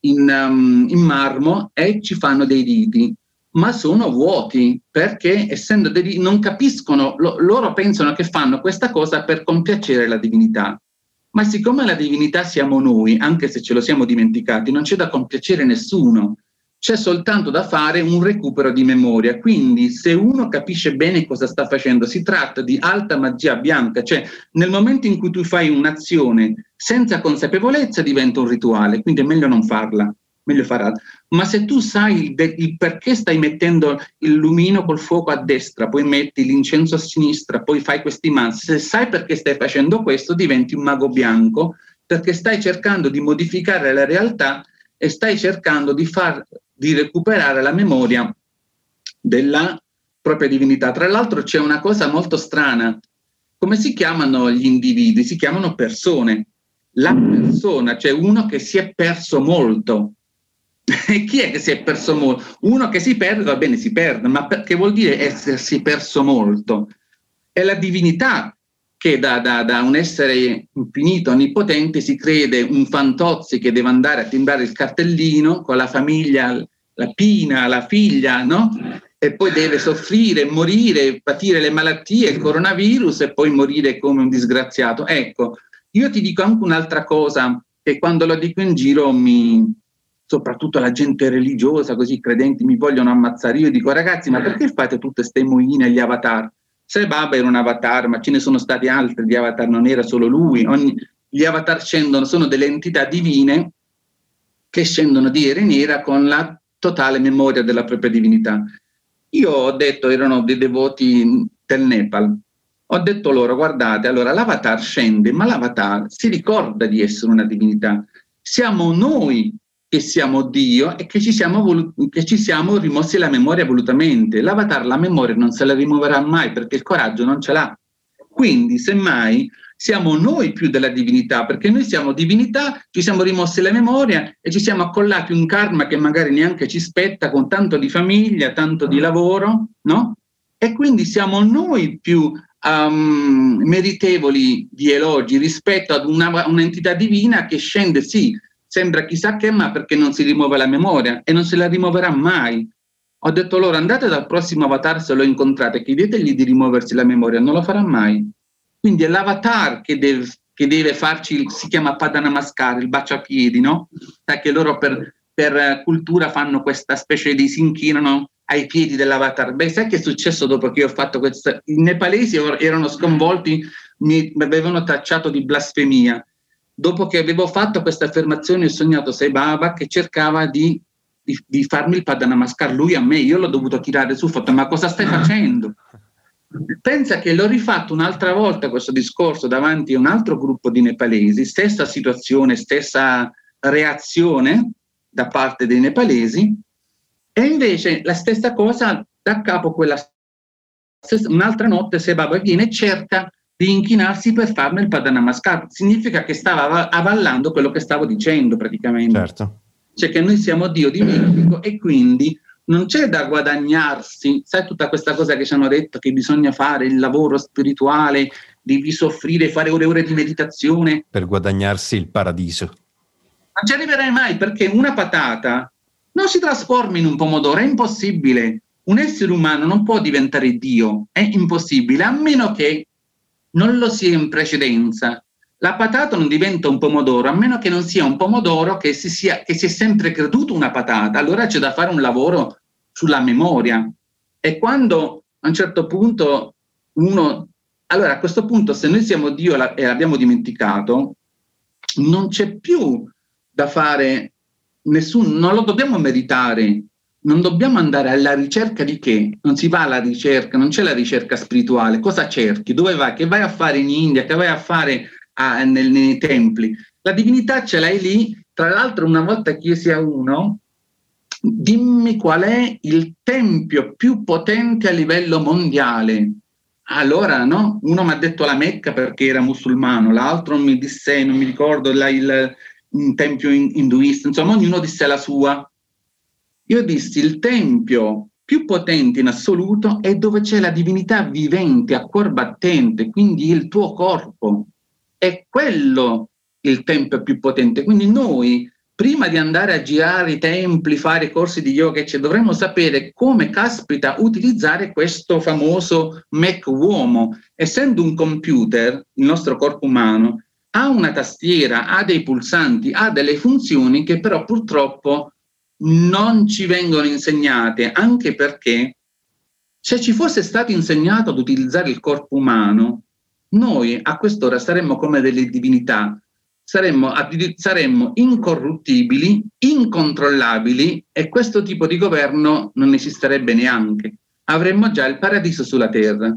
D: in, um, in marmo e ci fanno dei riti ma sono vuoti perché essendo dei, non capiscono, lo, loro pensano che fanno questa cosa per compiacere la divinità. Ma siccome la divinità siamo noi, anche se ce lo siamo dimenticati, non c'è da compiacere nessuno, c'è soltanto da fare un recupero di memoria. Quindi se uno capisce bene cosa sta facendo, si tratta di alta magia bianca, cioè nel momento in cui tu fai un'azione senza consapevolezza diventa un rituale, quindi è meglio non farla meglio farà. Ma se tu sai il, de- il, perché stai mettendo il lumino col fuoco a destra, poi metti l'incenso a sinistra, poi fai questi mansi, se sai perché stai facendo questo, diventi un mago bianco, perché stai cercando di modificare la realtà e stai cercando di, far, di recuperare la memoria della propria divinità. Tra l'altro c'è una cosa molto strana. Come si chiamano gli individui? Si chiamano persone. La persona, cioè uno che si è perso molto, chi è che si è perso molto? Uno che si perde, va bene, si perde, ma che vuol dire essersi perso molto? È la divinità che da, da, da, un essere infinito, onnipotente, si crede un fantozzi che deve andare a timbrare il cartellino con la famiglia, la pina, la figlia, no? E poi deve soffrire, morire, patire le malattie, il coronavirus e poi morire come un disgraziato. Ecco, io ti dico anche un'altra cosa che quando lo dico in giro mi, soprattutto la gente religiosa, così credenti, mi vogliono ammazzare. Io dico, ragazzi, ma perché fate tutte queste moine agli avatar? Se Baba era un avatar, ma ce ne sono stati altri di avatar, non era solo lui. Ogni, gli avatar scendono, sono delle entità divine che scendono di era in con la totale memoria della propria divinità. Io ho detto, erano dei devoti del Nepal, ho detto loro, guardate, allora l'avatar scende, ma l'avatar si ricorda di essere una divinità. Siamo noi che siamo Dio e che ci siamo, che ci siamo rimossi la memoria volutamente. L'avatar la memoria non se la rimuoverà mai perché il coraggio non ce l'ha. Quindi, semmai, siamo noi più della divinità, perché noi siamo divinità, ci siamo rimossi la memoria e ci siamo accollati un karma che magari neanche ci spetta con tanto di famiglia, tanto di lavoro, no? E quindi siamo noi più um, meritevoli di elogi rispetto ad una, un'entità divina che scende, sì, sembra chissà che, ma perché non si rimuove la memoria e non se la rimuoverà mai. Ho detto loro andate dal prossimo avatar se lo incontrate, chiedetegli di rimuoversi la memoria, non lo farà mai. Quindi è l'avatar che deve, che deve farci, si chiama Padanamaskara, il baciapiedi, no? Perché loro per, per cultura fanno questa specie di si inchinano ai piedi dell'avatar. Beh, sai che è successo dopo che ho fatto questo? I nepalesi erano sconvolti, mi avevano tacciato di blasfemia. Dopo che avevo fatto questa affermazione, ho sognato Sai Baba che cercava di, di, di farmi il Padanamaskar, lui a me, io l'ho dovuto tirare su, ho fatto, ma cosa stai facendo? Pensa che l'ho rifatto un'altra volta questo discorso davanti a un altro gruppo di nepalesi, stessa situazione, stessa reazione da parte dei nepalesi, e invece la stessa cosa da capo quella stessa, un'altra notte se Baba viene e cerca di inchinarsi per farmi il Padanamaskar. Significa che stava avallando quello che stavo dicendo praticamente.
C: Certo.
D: Cioè che noi siamo Dio dimentico e quindi non c'è da guadagnarsi, sai tutta questa cosa che ci hanno detto che bisogna fare il lavoro spirituale, devi soffrire, fare ore e ore di meditazione.
C: Per guadagnarsi il paradiso.
D: Non ci arriverai mai perché una patata non si trasforma in un pomodoro, è impossibile. Un essere umano non può diventare Dio, è impossibile, a meno che non lo sia in precedenza. La patata non diventa un pomodoro, a meno che non sia un pomodoro che si, sia, che si è sempre creduto una patata. Allora c'è da fare un lavoro sulla memoria. E quando a un certo punto uno... Allora a questo punto se noi siamo Dio e l'abbiamo dimenticato, non c'è più da fare nessun, non lo dobbiamo meritare, non dobbiamo andare alla ricerca di che? Non si va alla ricerca, non c'è la ricerca spirituale. Cosa cerchi? Dove vai? Che vai a fare in India? Che vai a fare a, nel, nei templi? La divinità ce l'hai lì. Tra l'altro, una volta chiesi a uno, dimmi qual è il tempio più potente a livello mondiale. Allora, no? Uno mi ha detto la Mecca perché era musulmano, l'altro mi disse, non mi ricordo, la, il, un tempio induista, insomma ognuno disse la sua. Io dissi il tempio più potente in assoluto è dove c'è la divinità vivente, a cuor battente, quindi il tuo corpo. È quello il tempio più potente. Quindi noi, prima di andare a girare i templi, fare corsi di yoga, cioè, dovremmo sapere come caspita utilizzare questo famoso Mac uomo. Essendo un computer, il nostro corpo umano, ha una tastiera, ha dei pulsanti, ha delle funzioni che però purtroppo non ci vengono insegnate, anche perché se ci fosse stato insegnato ad utilizzare il corpo umano, noi a quest'ora saremmo come delle divinità, saremmo, saremmo incorruttibili, incontrollabili e questo tipo di governo non esisterebbe neanche. Avremmo già il paradiso sulla terra.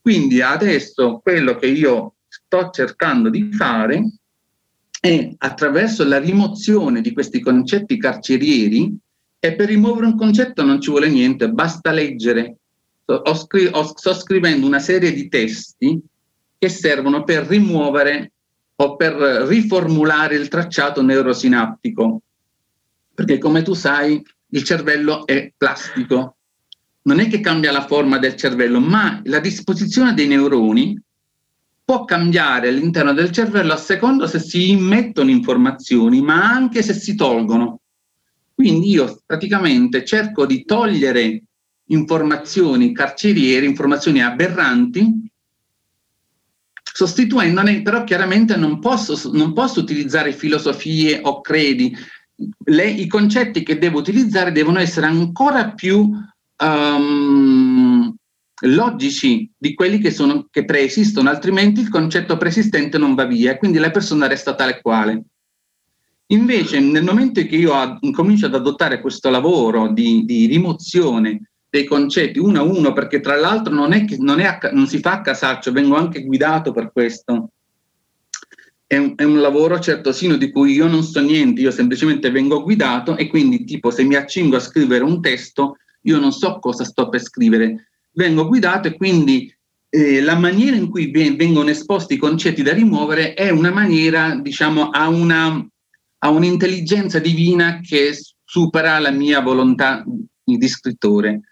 D: Quindi adesso quello che io sto cercando di fare è attraverso la rimozione di questi concetti carcerieri e per rimuovere un concetto non ci vuole niente, basta leggere. Ho scri- sto scrivendo una serie di testi che servono per rimuovere o per riformulare il tracciato neurosinaptico, perché come tu sai il cervello è plastico, non è che cambia la forma del cervello, ma la disposizione dei neuroni può cambiare all'interno del cervello a seconda se si immettono informazioni, ma anche se si tolgono. Quindi io praticamente cerco di togliere informazioni carceriere, informazioni aberranti, sostituendone, però chiaramente non posso, non posso utilizzare filosofie o credi. Le, I concetti che devo utilizzare devono essere ancora più um, logici di quelli che, sono, che preesistono, altrimenti il concetto preesistente non va via e quindi la persona resta tale quale. Invece, nel momento in cui io ad, comincio ad adottare questo lavoro di, di, rimozione dei concetti uno a uno, perché tra l'altro non, è che, non, è, non si fa a casaccio, vengo anche guidato per questo. È un, è un lavoro certosino di cui io non so niente, io semplicemente vengo guidato e quindi tipo se mi accingo a scrivere un testo, io non so cosa sto per scrivere, vengo guidato e quindi eh, la maniera in cui vengono esposti i concetti da rimuovere è una maniera, diciamo, a, una, a un'intelligenza divina che supera la mia volontà di scrittore.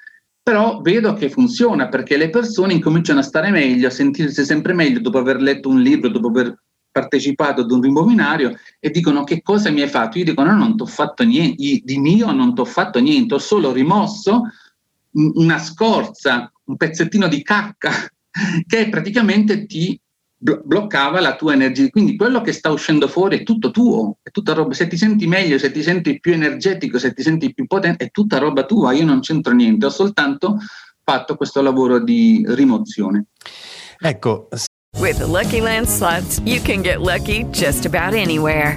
D: Però vedo che funziona perché le persone incominciano a stare meglio, a sentirsi sempre meglio dopo aver letto un libro, dopo aver partecipato ad un rimbovinario e dicono che cosa mi hai fatto? Io dico no, non ti ho fatto niente, di mio non ti ho fatto niente, ho solo rimosso una scorza, un pezzettino di cacca *laughs* che praticamente ti bloccava la tua energia. Quindi quello che sta uscendo fuori è tutto tuo, è tutta roba. Se ti senti meglio, se ti senti più energetico, se ti senti più potente, è tutta roba tua. Io non c'entro niente, ho soltanto fatto questo lavoro di rimozione.
C: Ecco.
J: With the Lucky Land slots, you can get lucky just about anywhere.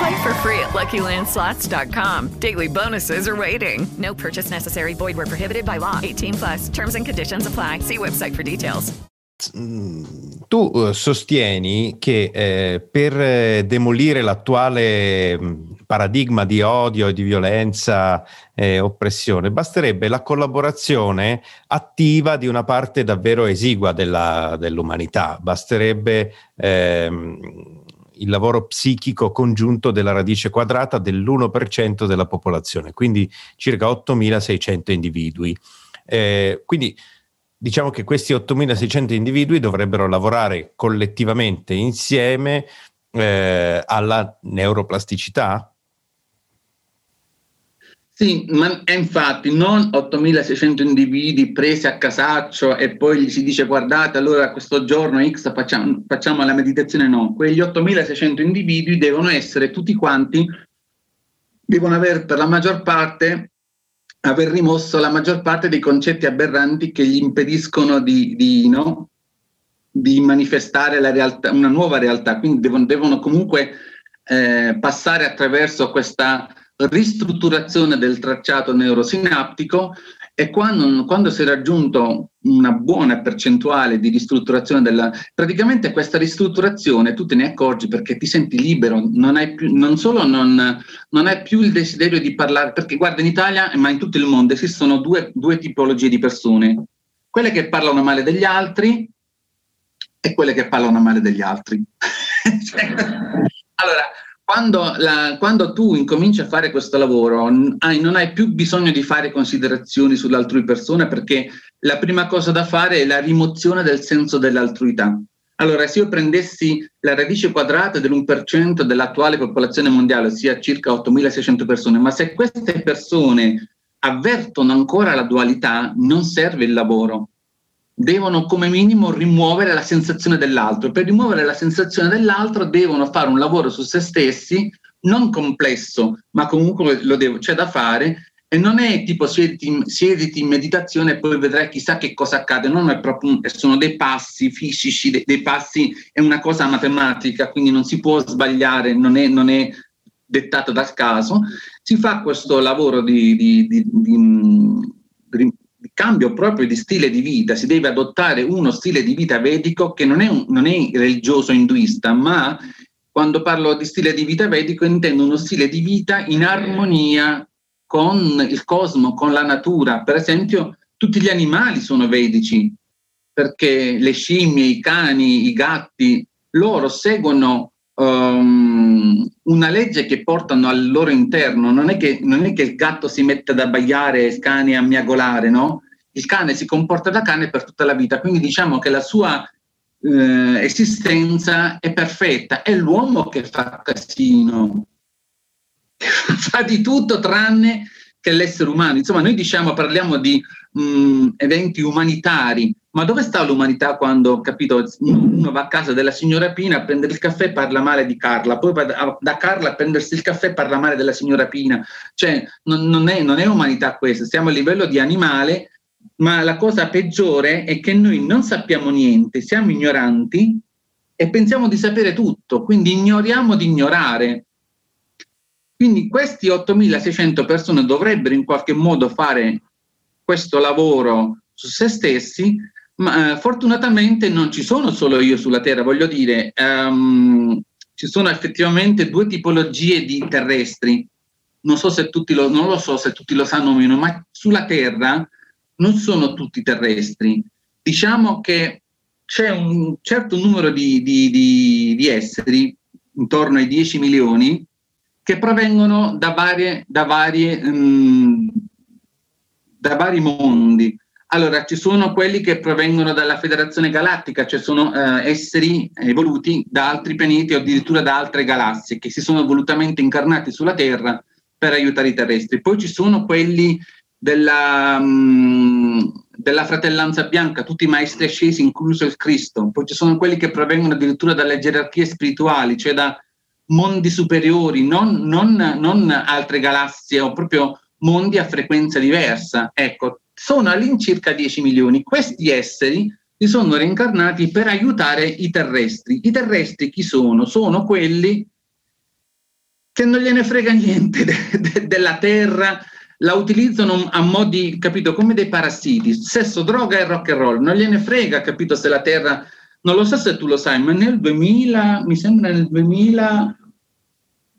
J: Play for free at LuckyLandSlots.com. Daily bonuses are waiting. No purchase necessary. Void where prohibited by law. 18 plus. Terms and conditions apply. See website for details.
C: Tu uh, sostieni che eh, per eh, demolire l'attuale mm, paradigma di odio e di violenza e eh, oppressione basterebbe la collaborazione attiva di una parte davvero esigua della, dell'umanità, basterebbe ehm, il lavoro psichico congiunto della radice quadrata dell'1% della popolazione, quindi circa 8.600 individui. Eh, quindi diciamo che questi 8.600 individui dovrebbero lavorare collettivamente insieme eh, alla neuroplasticità?
D: Sì, ma infatti non 8.600 individui presi a casaccio e poi gli si dice guardate allora questo giorno X facciamo, facciamo la meditazione, no, quegli 8.600 individui devono essere tutti quanti, devono avere per la maggior parte, aver rimosso la maggior parte dei concetti aberranti che gli impediscono di, di, no, di manifestare realtà, una nuova realtà, quindi devono, devono comunque eh, passare attraverso questa ristrutturazione del tracciato neurosinaptico e quando, quando, si è raggiunto una buona percentuale di ristrutturazione della... praticamente questa ristrutturazione tu te ne accorgi perché ti senti libero, non, hai più, non solo non, non hai più il desiderio di parlare, perché guarda in Italia ma in tutto il mondo esistono due, due tipologie di persone, quelle che parlano male degli altri e quelle che parlano male degli altri. *laughs* cioè, allora, quando, la, quando, tu incominci a fare questo lavoro, hai, non hai più bisogno di fare considerazioni sull'altrui persona perché la prima cosa da fare è la rimozione del senso dell'altruità. Allora, se io prendessi la radice quadrata dell'1% dell'attuale popolazione mondiale, ossia circa 8.600 persone, ma se queste persone avvertono ancora la dualità, non serve il lavoro devono come minimo rimuovere la sensazione dell'altro. Per rimuovere la sensazione dell'altro devono fare un lavoro su se stessi, non complesso, ma comunque devo, c'è da fare. E non è tipo siediti, siediti in meditazione e poi vedrai chissà che cosa accade, non è proprio, sono dei passi fisici, dei, dei passi, è una cosa matematica, quindi non si può sbagliare, non è, non è dettato dal caso. Si fa questo lavoro di, di, di, di cambio proprio di stile di vita, si deve adottare uno stile di vita vedico che non è, non è religioso induista, ma quando parlo di stile di vita vedico intendo uno stile di vita in armonia con il cosmo, con la natura. Per esempio, tutti gli animali sono vedici, perché le scimmie, i cani, i gatti, loro seguono um, una legge che portano al loro interno, non è, che, non è che il gatto si mette ad abbaiare e il cane a miagolare, no? Il cane si comporta da cane per tutta la vita, quindi diciamo che la sua eh, esistenza è perfetta, è l'uomo che fa casino, *laughs* fa di tutto tranne che l'essere umano. Insomma, noi diciamo, parliamo di mh, eventi umanitari, ma dove sta l'umanità quando, capito, uno va a casa della signora Pina a prendere il caffè e parla male di Carla, poi va da, Carla a prendersi il caffè e parla male della signora Pina. Cioè, non, non, è, non è umanità questa, stiamo a livello di animale, ma la cosa peggiore è che noi non sappiamo niente, siamo ignoranti e pensiamo di sapere tutto, quindi ignoriamo di ignorare. Quindi questi 8.600 persone dovrebbero in qualche modo fare questo lavoro su se stessi, ma eh, fortunatamente non ci sono solo io sulla Terra, voglio dire, um, ci sono effettivamente due tipologie di terrestri. Non so se tutti lo, non lo so se tutti lo sanno o meno, ma sulla Terra non sono tutti terrestri. Diciamo che c'è un certo numero di, di, di, di esseri, intorno ai 10 milioni, che provengono da, varie, da, varie, um, da vari mondi. Allora, ci sono quelli che provengono dalla Federazione Galattica, cioè sono eh, esseri evoluti da altri pianeti o addirittura da altre galassie che si sono volutamente incarnati sulla Terra per aiutare i terrestri. Poi ci sono quelli della, um, della fratellanza bianca, tutti i maestri ascesi, incluso il Cristo. Poi ci sono quelli che provengono addirittura dalle gerarchie spirituali, cioè da mondi superiori, non, non, non altre galassie o proprio mondi a frequenza diversa. Ecco, sono all'incirca 10 milioni. Questi esseri si sono reincarnati per aiutare i terrestri. I terrestri chi sono? Sono quelli che non gliene frega niente *laughs* de, de, della Terra, la utilizzano a modi, capito, come dei parassiti, sesso, droga e rock and roll, non gliene frega, capito, se la Terra, non lo so se tu lo sai, ma nel 2000, mi sembra nel 2000,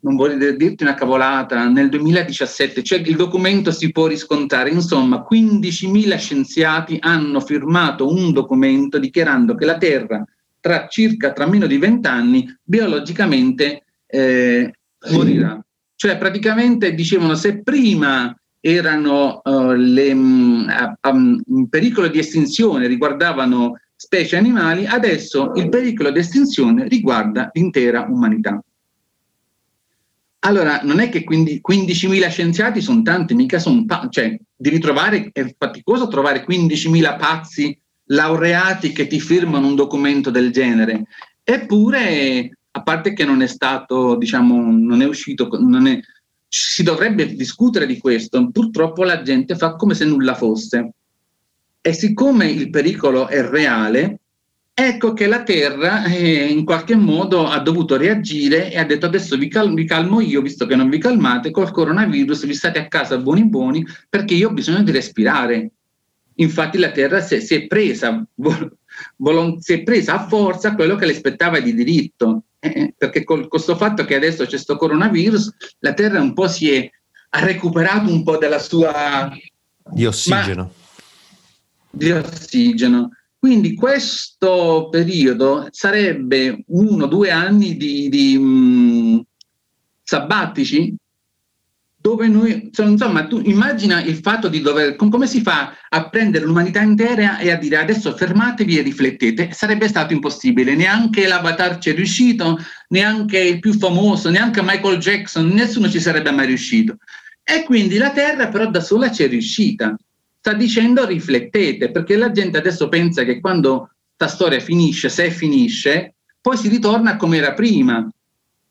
D: non voglio dirti una cavolata, nel 2017, cioè il documento si può riscontrare, insomma 15.000 scienziati hanno firmato un documento dichiarando che la Terra tra circa, tra meno di 20 anni, biologicamente eh, morirà. Cioè praticamente dicevano se prima erano uh, le, um, um, in pericolo di estinzione, riguardavano specie animali, adesso il pericolo di estinzione riguarda l'intera umanità. Allora, non è che quindi 15.000 scienziati sono tanti, mica sono pa- cioè, di ritrovare, è faticoso trovare 15.000 pazzi laureati che ti firmano un documento del genere. Eppure, a parte che non è stato, diciamo, non è uscito, non è, si dovrebbe discutere di questo, purtroppo la gente fa come se nulla fosse. E siccome il pericolo è reale, ecco che la Terra eh, in qualche modo ha dovuto reagire e ha detto adesso vi, cal- vi, calmo io, visto che non vi calmate, col coronavirus vi state a casa buoni buoni perché io ho bisogno di respirare. Infatti la Terra si è, si è presa, vol- vol- si è presa a forza quello che le spettava di diritto eh, perché con questo fatto che adesso c'è questo coronavirus, la Terra un po' si è ha recuperato un po' della sua
C: di ossigeno. Ma,
D: di ossigeno. Quindi questo periodo sarebbe uno o due anni di, di mh, sabbatici dove noi, insomma, tu immagina il fatto di dover, come si fa a prendere l'umanità intera e a dire adesso fermatevi e riflettete? Sarebbe stato impossibile, neanche l'avatar ci è riuscito, neanche il più famoso, neanche Michael Jackson, nessuno ci sarebbe mai riuscito. E quindi la Terra però da sola ci è riuscita. Sta dicendo riflettete, perché la gente adesso pensa che quando questa storia finisce, se finisce, poi si ritorna come era prima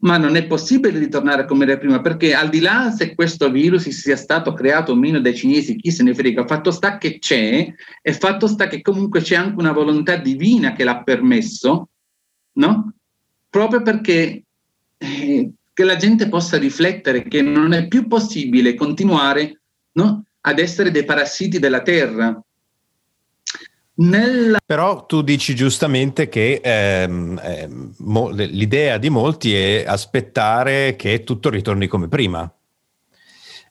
D: ma non è possibile ritornare come era prima, perché al di là se questo virus sia stato creato o meno dai cinesi, chi se ne frega, fatto sta che c'è e fatto sta che comunque c'è anche una volontà divina che l'ha permesso, no? Proprio perché eh, che la gente possa riflettere che non è più possibile continuare no? ad essere dei parassiti della terra,
C: nella... Però tu dici giustamente che ehm, ehm, mo, l'idea di molti è aspettare che tutto ritorni come prima.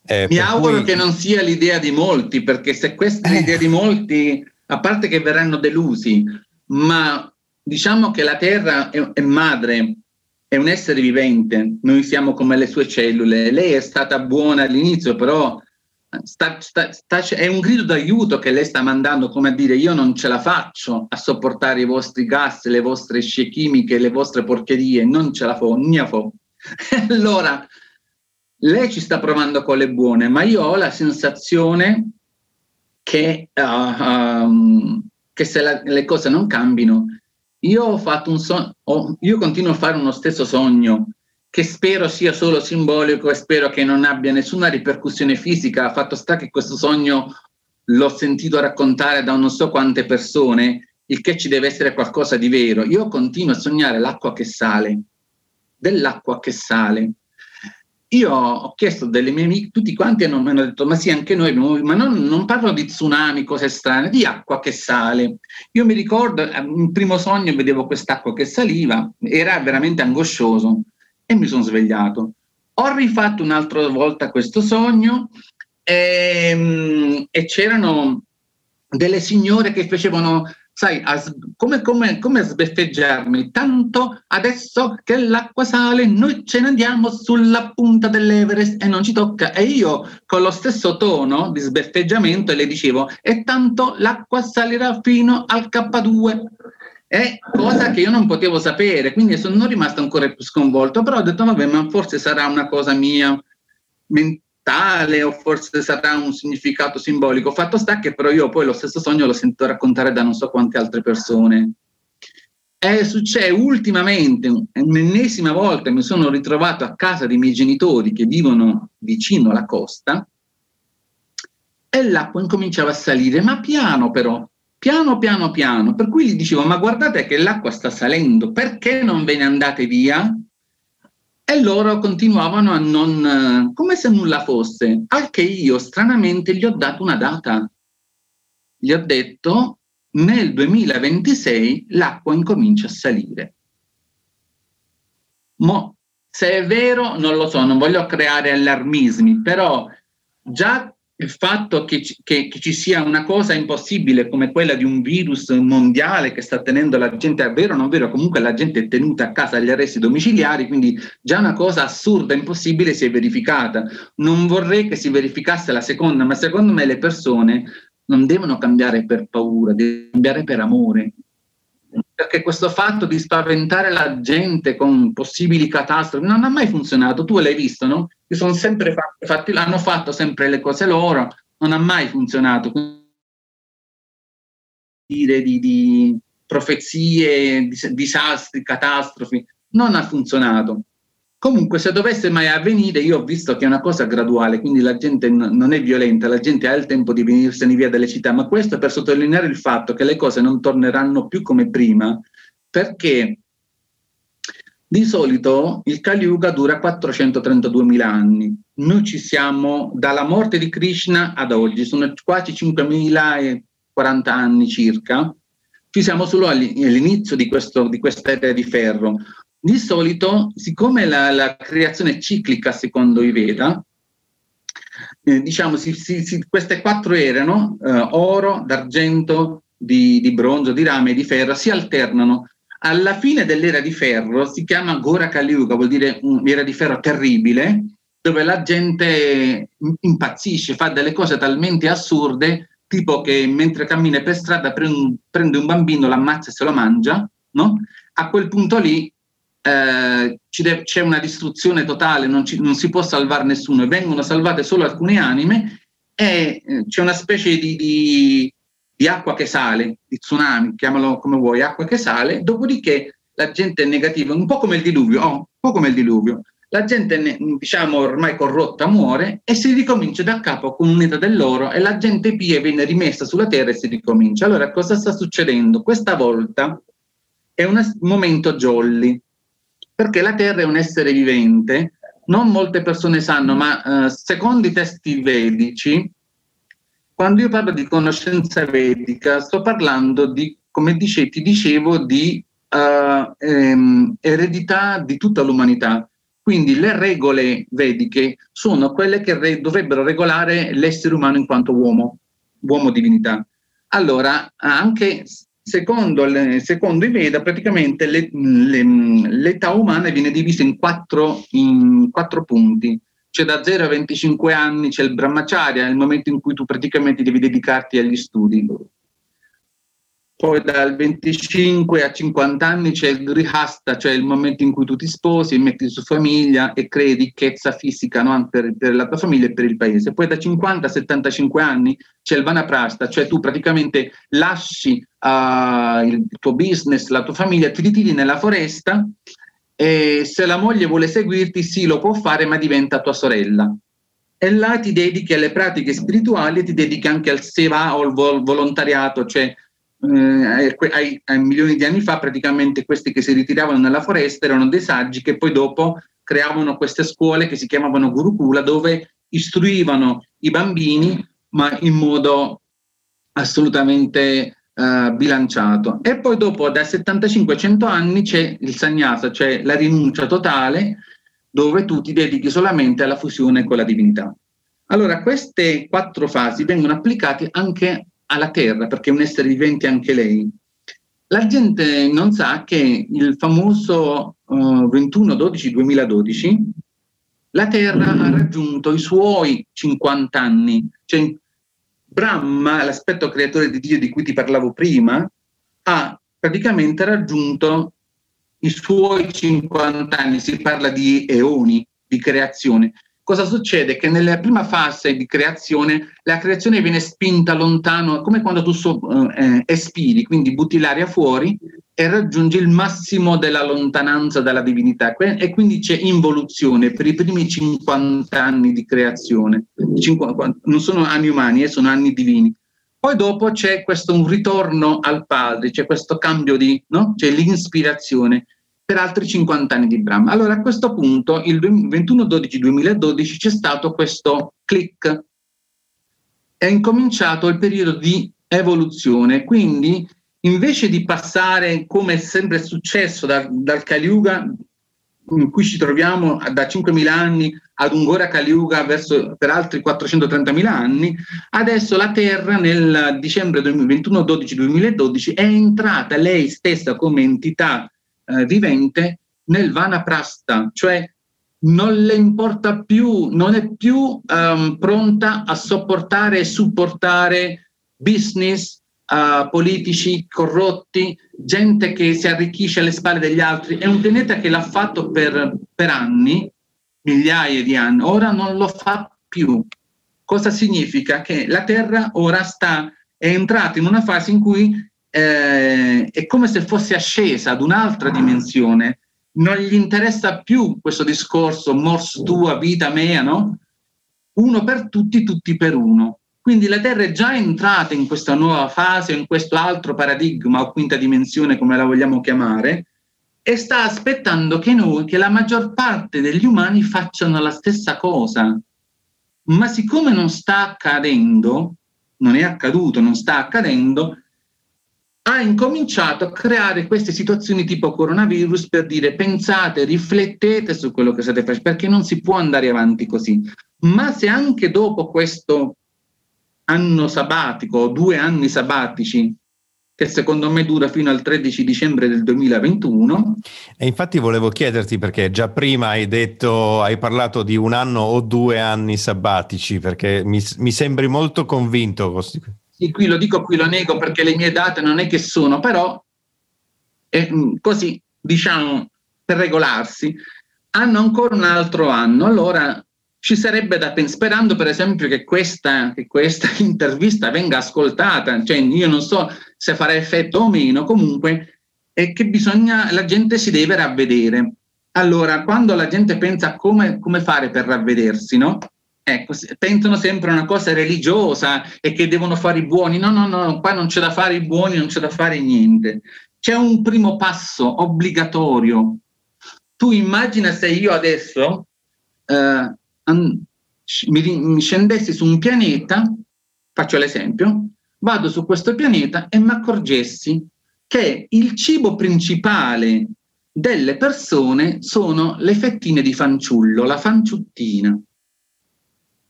D: Eh, Mi auguro cui... che non sia l'idea di molti, perché se questa è l'idea di *laughs* molti, a parte che verranno delusi, ma diciamo che la Terra è, è madre è un essere vivente, noi siamo come le sue cellule. Lei è stata buona all'inizio, però sta, sta, sta, è un grido d'aiuto che lei sta mandando, come a dire io non ce la faccio a sopportare i vostri gas, le vostre scie chimiche, le vostre porcherie, non ce la fo, ne fo. *laughs* allora, lei ci sta provando con le buone, ma io ho la sensazione che, uh, um, che se la, le cose non cambino, io ho fatto un sogno, io continuo a fare uno stesso sogno che spero sia solo simbolico e spero che non abbia nessuna ripercussione fisica. Fatto sta che questo sogno l'ho sentito raccontare da non so quante persone, il che ci deve essere qualcosa di vero. Io continuo a sognare l'acqua che sale, dell'acqua che sale. Io ho chiesto delle mie amiche, tutti quanti hanno, mi hanno detto, ma sì, anche noi ma non, non, parlo di tsunami, cose strane, di acqua che sale. Io mi ricordo, in eh, primo sogno vedevo quest'acqua che saliva, era veramente angoscioso e mi sono svegliato. Ho rifatto un'altra volta questo sogno e, ehm, e c'erano delle signore che facevano sai, a, come, come, come a sbeffeggiarmi, tanto adesso che l'acqua sale noi ce ne andiamo sulla punta dell'Everest e non ci tocca. E io con lo stesso tono di sbeffeggiamento le dicevo, e tanto l'acqua salirà fino al K2. È cosa che io non potevo sapere, quindi sono rimasto ancora più sconvolto, però ho detto, vabbè, ma forse sarà una cosa mia mentale tale o forse sarà un significato simbolico. Fatto sta che però io poi lo stesso sogno l'ho sentito raccontare da non so quante altre persone. È successo ultimamente, un'ennesima volta, mi sono ritrovato a casa dei miei genitori che vivono vicino alla costa e l'acqua incominciava a salire, ma piano però, piano piano piano. Per cui gli dicevo, ma guardate che l'acqua sta salendo, perché non ve ne andate via? E loro continuavano a non, come se nulla fosse, al che io stranamente gli ho dato una data. Gli ho detto, nel 2026 l'acqua incomincia a salire. Mo, se è vero, non lo so, non voglio creare allarmismi, però già il fatto che, che, che, ci sia una cosa impossibile come quella di un virus mondiale che sta tenendo la gente, è vero o non vero, comunque la gente è tenuta a casa agli arresti domiciliari, quindi già una cosa assurda, impossibile si è verificata. Non vorrei che si verificasse la seconda, ma secondo me le persone non devono cambiare per paura, devono cambiare per amore perché questo fatto di spaventare la gente con possibili catastrofi non ha mai funzionato. Tu l'hai visto, no? Che sono sempre fatti, fatti, hanno fatto sempre le cose loro, non ha mai funzionato. Dire di, di profezie, di, disastri, catastrofi, non ha funzionato. Comunque, se dovesse mai avvenire, io ho visto che è una cosa graduale, quindi la gente n- non è violenta, la gente ha il tempo di venirsene via dalle città, ma questo per sottolineare il fatto che le cose non torneranno più come prima, perché di solito il Kali Yuga dura 432.000 anni. Noi ci siamo dalla morte di Krishna ad oggi, sono quasi 5.040 anni circa. Ci siamo solo all'inizio di, questo, di questa era di ferro. Di solito, siccome la, la creazione è ciclica secondo i Veda, eh, diciamo, si, si, si, queste quattro erano eh, oro, d'argento, di, di, bronzo, di rame di ferro, si alternano. Alla fine dell'era di ferro si chiama Gora Kali Yuga, vuol dire un'era di ferro terribile, dove la gente impazzisce, fa delle cose talmente assurde, tipo che mentre cammina per strada prende un bambino, l'ammazza e se lo mangia, no? A quel punto lì eh, c'è una distruzione totale, non, ci, non, si può salvare nessuno, vengono salvate solo alcune anime e eh, c'è una specie di, di, di, acqua che sale, di tsunami, chiamalo come vuoi, acqua che sale, dopodiché la gente è negativa, un po' come il diluvio, oh, un po' come il diluvio. La gente, diciamo, ormai corrotta muore e si ricomincia da capo con un'età dell'oro e la gente pia viene rimessa sulla terra e si ricomincia. Allora, cosa sta succedendo? Questa volta è un momento jolly, perché la Terra è un essere vivente. Non molte persone sanno, ma eh, secondo i testi vedici, quando io parlo di conoscenza vedica, sto parlando di, come dice, ti dicevo, di uh, ehm, eredità di tutta l'umanità. Quindi le regole vediche sono quelle che re- dovrebbero regolare l'essere umano in quanto uomo, uomo divinità. Allora, anche secondo, le, secondo i Veda praticamente le, le, l'età umana viene divisa in quattro, in quattro punti. C'è da 0 a 25 anni, c'è il brahmacharya, il momento in cui tu praticamente devi dedicarti agli studi poi dal 25 a 50 anni c'è il grihasta, cioè il momento in cui tu ti sposi, metti su famiglia e crei ricchezza fisica no? per, per, la tua famiglia e per il paese. Poi da 50 a 75 anni c'è il vanaprasta, cioè tu praticamente lasci uh, il tuo business, la tua famiglia, ti ritiri nella foresta e se la moglie vuole seguirti sì lo può fare ma diventa tua sorella. E là ti dedichi alle pratiche spirituali e ti dedichi anche al seva o al volontariato, cioè eh, ai, ai, milioni di anni fa praticamente questi che si ritiravano nella foresta erano dei saggi che poi dopo creavano queste scuole che si chiamavano Gurukula dove istruivano i bambini ma in modo assolutamente eh, bilanciato. E poi dopo da 75-100 anni c'è il sannyasa, cioè la rinuncia totale dove tu ti dedichi solamente alla fusione con la divinità. Allora, queste quattro fasi vengono applicate anche alla Terra, perché è un essere vivente anche lei. La gente non sa che il famoso uh, 21-12-2012 la Terra ha raggiunto i suoi 50 anni. Cioè, Brahma, l'aspetto creatore di Dio di cui ti parlavo prima, ha praticamente raggiunto i suoi 50 anni, si parla di eoni di creazione cosa succede? Che nella prima fase di creazione la creazione viene spinta lontano, come quando tu so, eh, espiri, quindi butti l'aria fuori e raggiungi il massimo della lontananza dalla divinità e quindi c'è involuzione per i primi 50 anni di creazione. 50, non sono anni umani, eh, sono anni divini. Poi dopo c'è questo un ritorno al padre, c'è questo cambio di, no? c'è l'inspirazione per altri 50 anni di Brahma. Allora a questo punto, il 21-12-2012, c'è stato questo click. È incominciato il periodo di evoluzione, quindi invece di passare, come è sempre successo da, dal Kali Yuga, in cui ci troviamo da 5.000 anni ad un Gora Kali Yuga verso, per altri 430.000 anni, adesso la Terra nel dicembre 21-12-2012 è entrata lei stessa come entità eh, vivente nel vanaprasta, cioè non le importa più, non è più um, pronta a sopportare e supportare business, uh, politici corrotti, gente che si arricchisce alle spalle degli altri. È un pianeta che l'ha fatto per, per anni, migliaia di anni, ora non lo fa più. Cosa significa? Che la Terra ora sta, è entrata in una fase in cui eh, è come se fosse ascesa ad un'altra dimensione, non gli interessa più questo discorso mors tua, vita mea, no? Uno per tutti, tutti per uno. Quindi la Terra è già entrata in questa nuova fase, in questo altro paradigma o quinta dimensione, come la vogliamo chiamare, e sta aspettando che noi, che la maggior parte degli umani facciano la stessa cosa. Ma siccome non sta accadendo, non è accaduto, non sta accadendo, ha incominciato a creare queste situazioni tipo coronavirus per dire pensate, riflettete su quello che state facendo, perché non si può andare avanti così. Ma se anche dopo questo anno sabbatico, due anni sabbatici, che secondo me dura fino al 13 dicembre del 2021.
C: E infatti volevo chiederti perché già prima hai detto, hai parlato di un anno o due anni sabbatici, perché mi, mi sembri molto convinto
D: sì, qui lo dico, qui lo nego perché le mie date non è che sono, però eh, così diciamo per regolarsi, hanno ancora un altro anno. Allora ci sarebbe da pensare, sperando per esempio che questa, che questa *laughs* intervista venga ascoltata, cioè io non so se farà effetto o meno, comunque è che bisogna, la gente si deve ravvedere. Allora, quando la gente pensa come, come fare per ravvedersi, no? Ecco, pensano sempre a una cosa religiosa e che devono fare i buoni. No, no, no, qua non c'è da fare i buoni, non c'è da fare niente. C'è un primo passo obbligatorio. Tu immagina se io adesso eh, mi, mi scendessi su un pianeta, faccio l'esempio, vado su questo pianeta e mi accorgessi che il cibo principale delle persone sono le fettine di fanciullo, la fanciuttina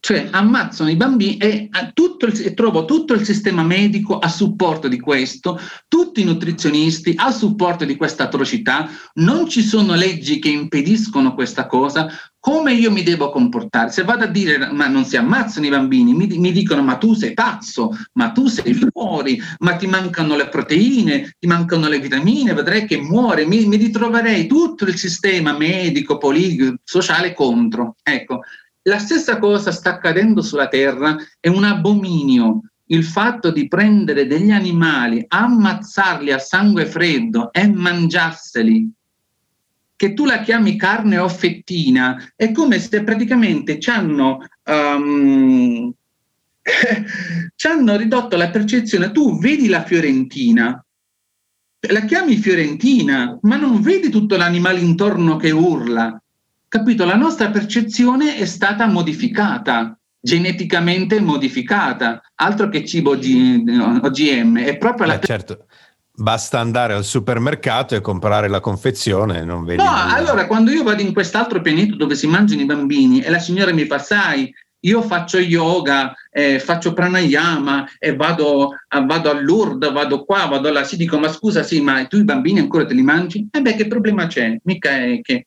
D: Cioè ammazzano i bambini e, il, e trovo tutto il sistema medico a supporto di questo, tutti i nutrizionisti a supporto di questa atrocità, non ci sono leggi che impediscono questa cosa, come io mi devo comportare? Se vado a dire ma non si ammazzano i bambini, mi, mi, dicono ma tu sei pazzo, ma tu sei fuori, ma ti mancano le proteine, ti mancano le vitamine, vedrai che muore, mi, mi ritroverei tutto il sistema medico, politico, sociale contro. Ecco, la stessa cosa sta accadendo sulla Terra, è un abominio il fatto di prendere degli animali, ammazzarli a sangue freddo e mangiarseli che tu la chiami carne o fettina, è come se praticamente ci hanno, um, *laughs* ci hanno ridotto la percezione. Tu vedi la fiorentina, la chiami fiorentina, ma non vedi tutto l'animale intorno che urla. Capito? La nostra percezione è stata modificata, geneticamente modificata, altro che cibo OGM, è proprio la...
C: Eh, certo Basta andare al supermercato e comprare la confezione, non vedi.
D: No, nulla. allora quando io vado in quest'altro pianeta dove si mangiano i bambini e la signora mi fa, sai, io faccio yoga, eh, faccio pranayama e vado, vado all'urd, vado qua, vado là, si dico, ma scusa, sì, ma tu i bambini ancora te li mangi? E eh beh, che problema c'è? Mica è che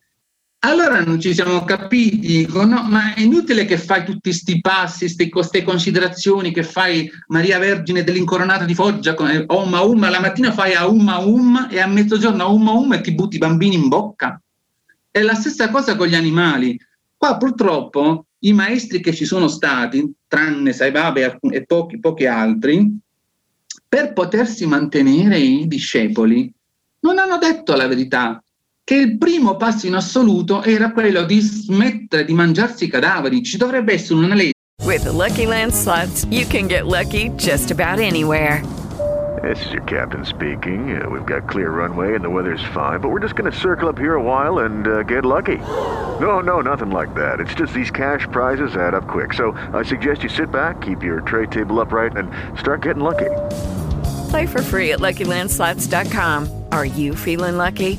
D: allora non ci siamo capiti, no, ma è inutile che fai tutti questi passi, queste considerazioni che fai Maria Vergine dell'incoronata di Foggia, con Om Aum, la mattina fai Aum Aum e a mezzogiorno Aum Aum e ti butti i bambini in bocca. È la stessa cosa con gli animali. Qua purtroppo i maestri che ci sono stati, tranne Saibabe e pochi, pochi altri, per potersi mantenere i discepoli, non hanno detto la verità, che il primo passo in assoluto era quello di smettere di mangiarsi i cadaveri. Ci dovrebbe essere una legge.
J: With the Lucky Land slots, you can get lucky just about anywhere.
K: This is your captain speaking. Uh, we've got clear runway and the weather's fine, but we're just going to circle up here a while and uh, get lucky. No, no, nothing like that. It's just these cash prizes add up quick. So I suggest you sit back, keep your tray table upright, and start getting lucky.
J: Play for free at LuckyLandSlots.com. Are you feeling lucky?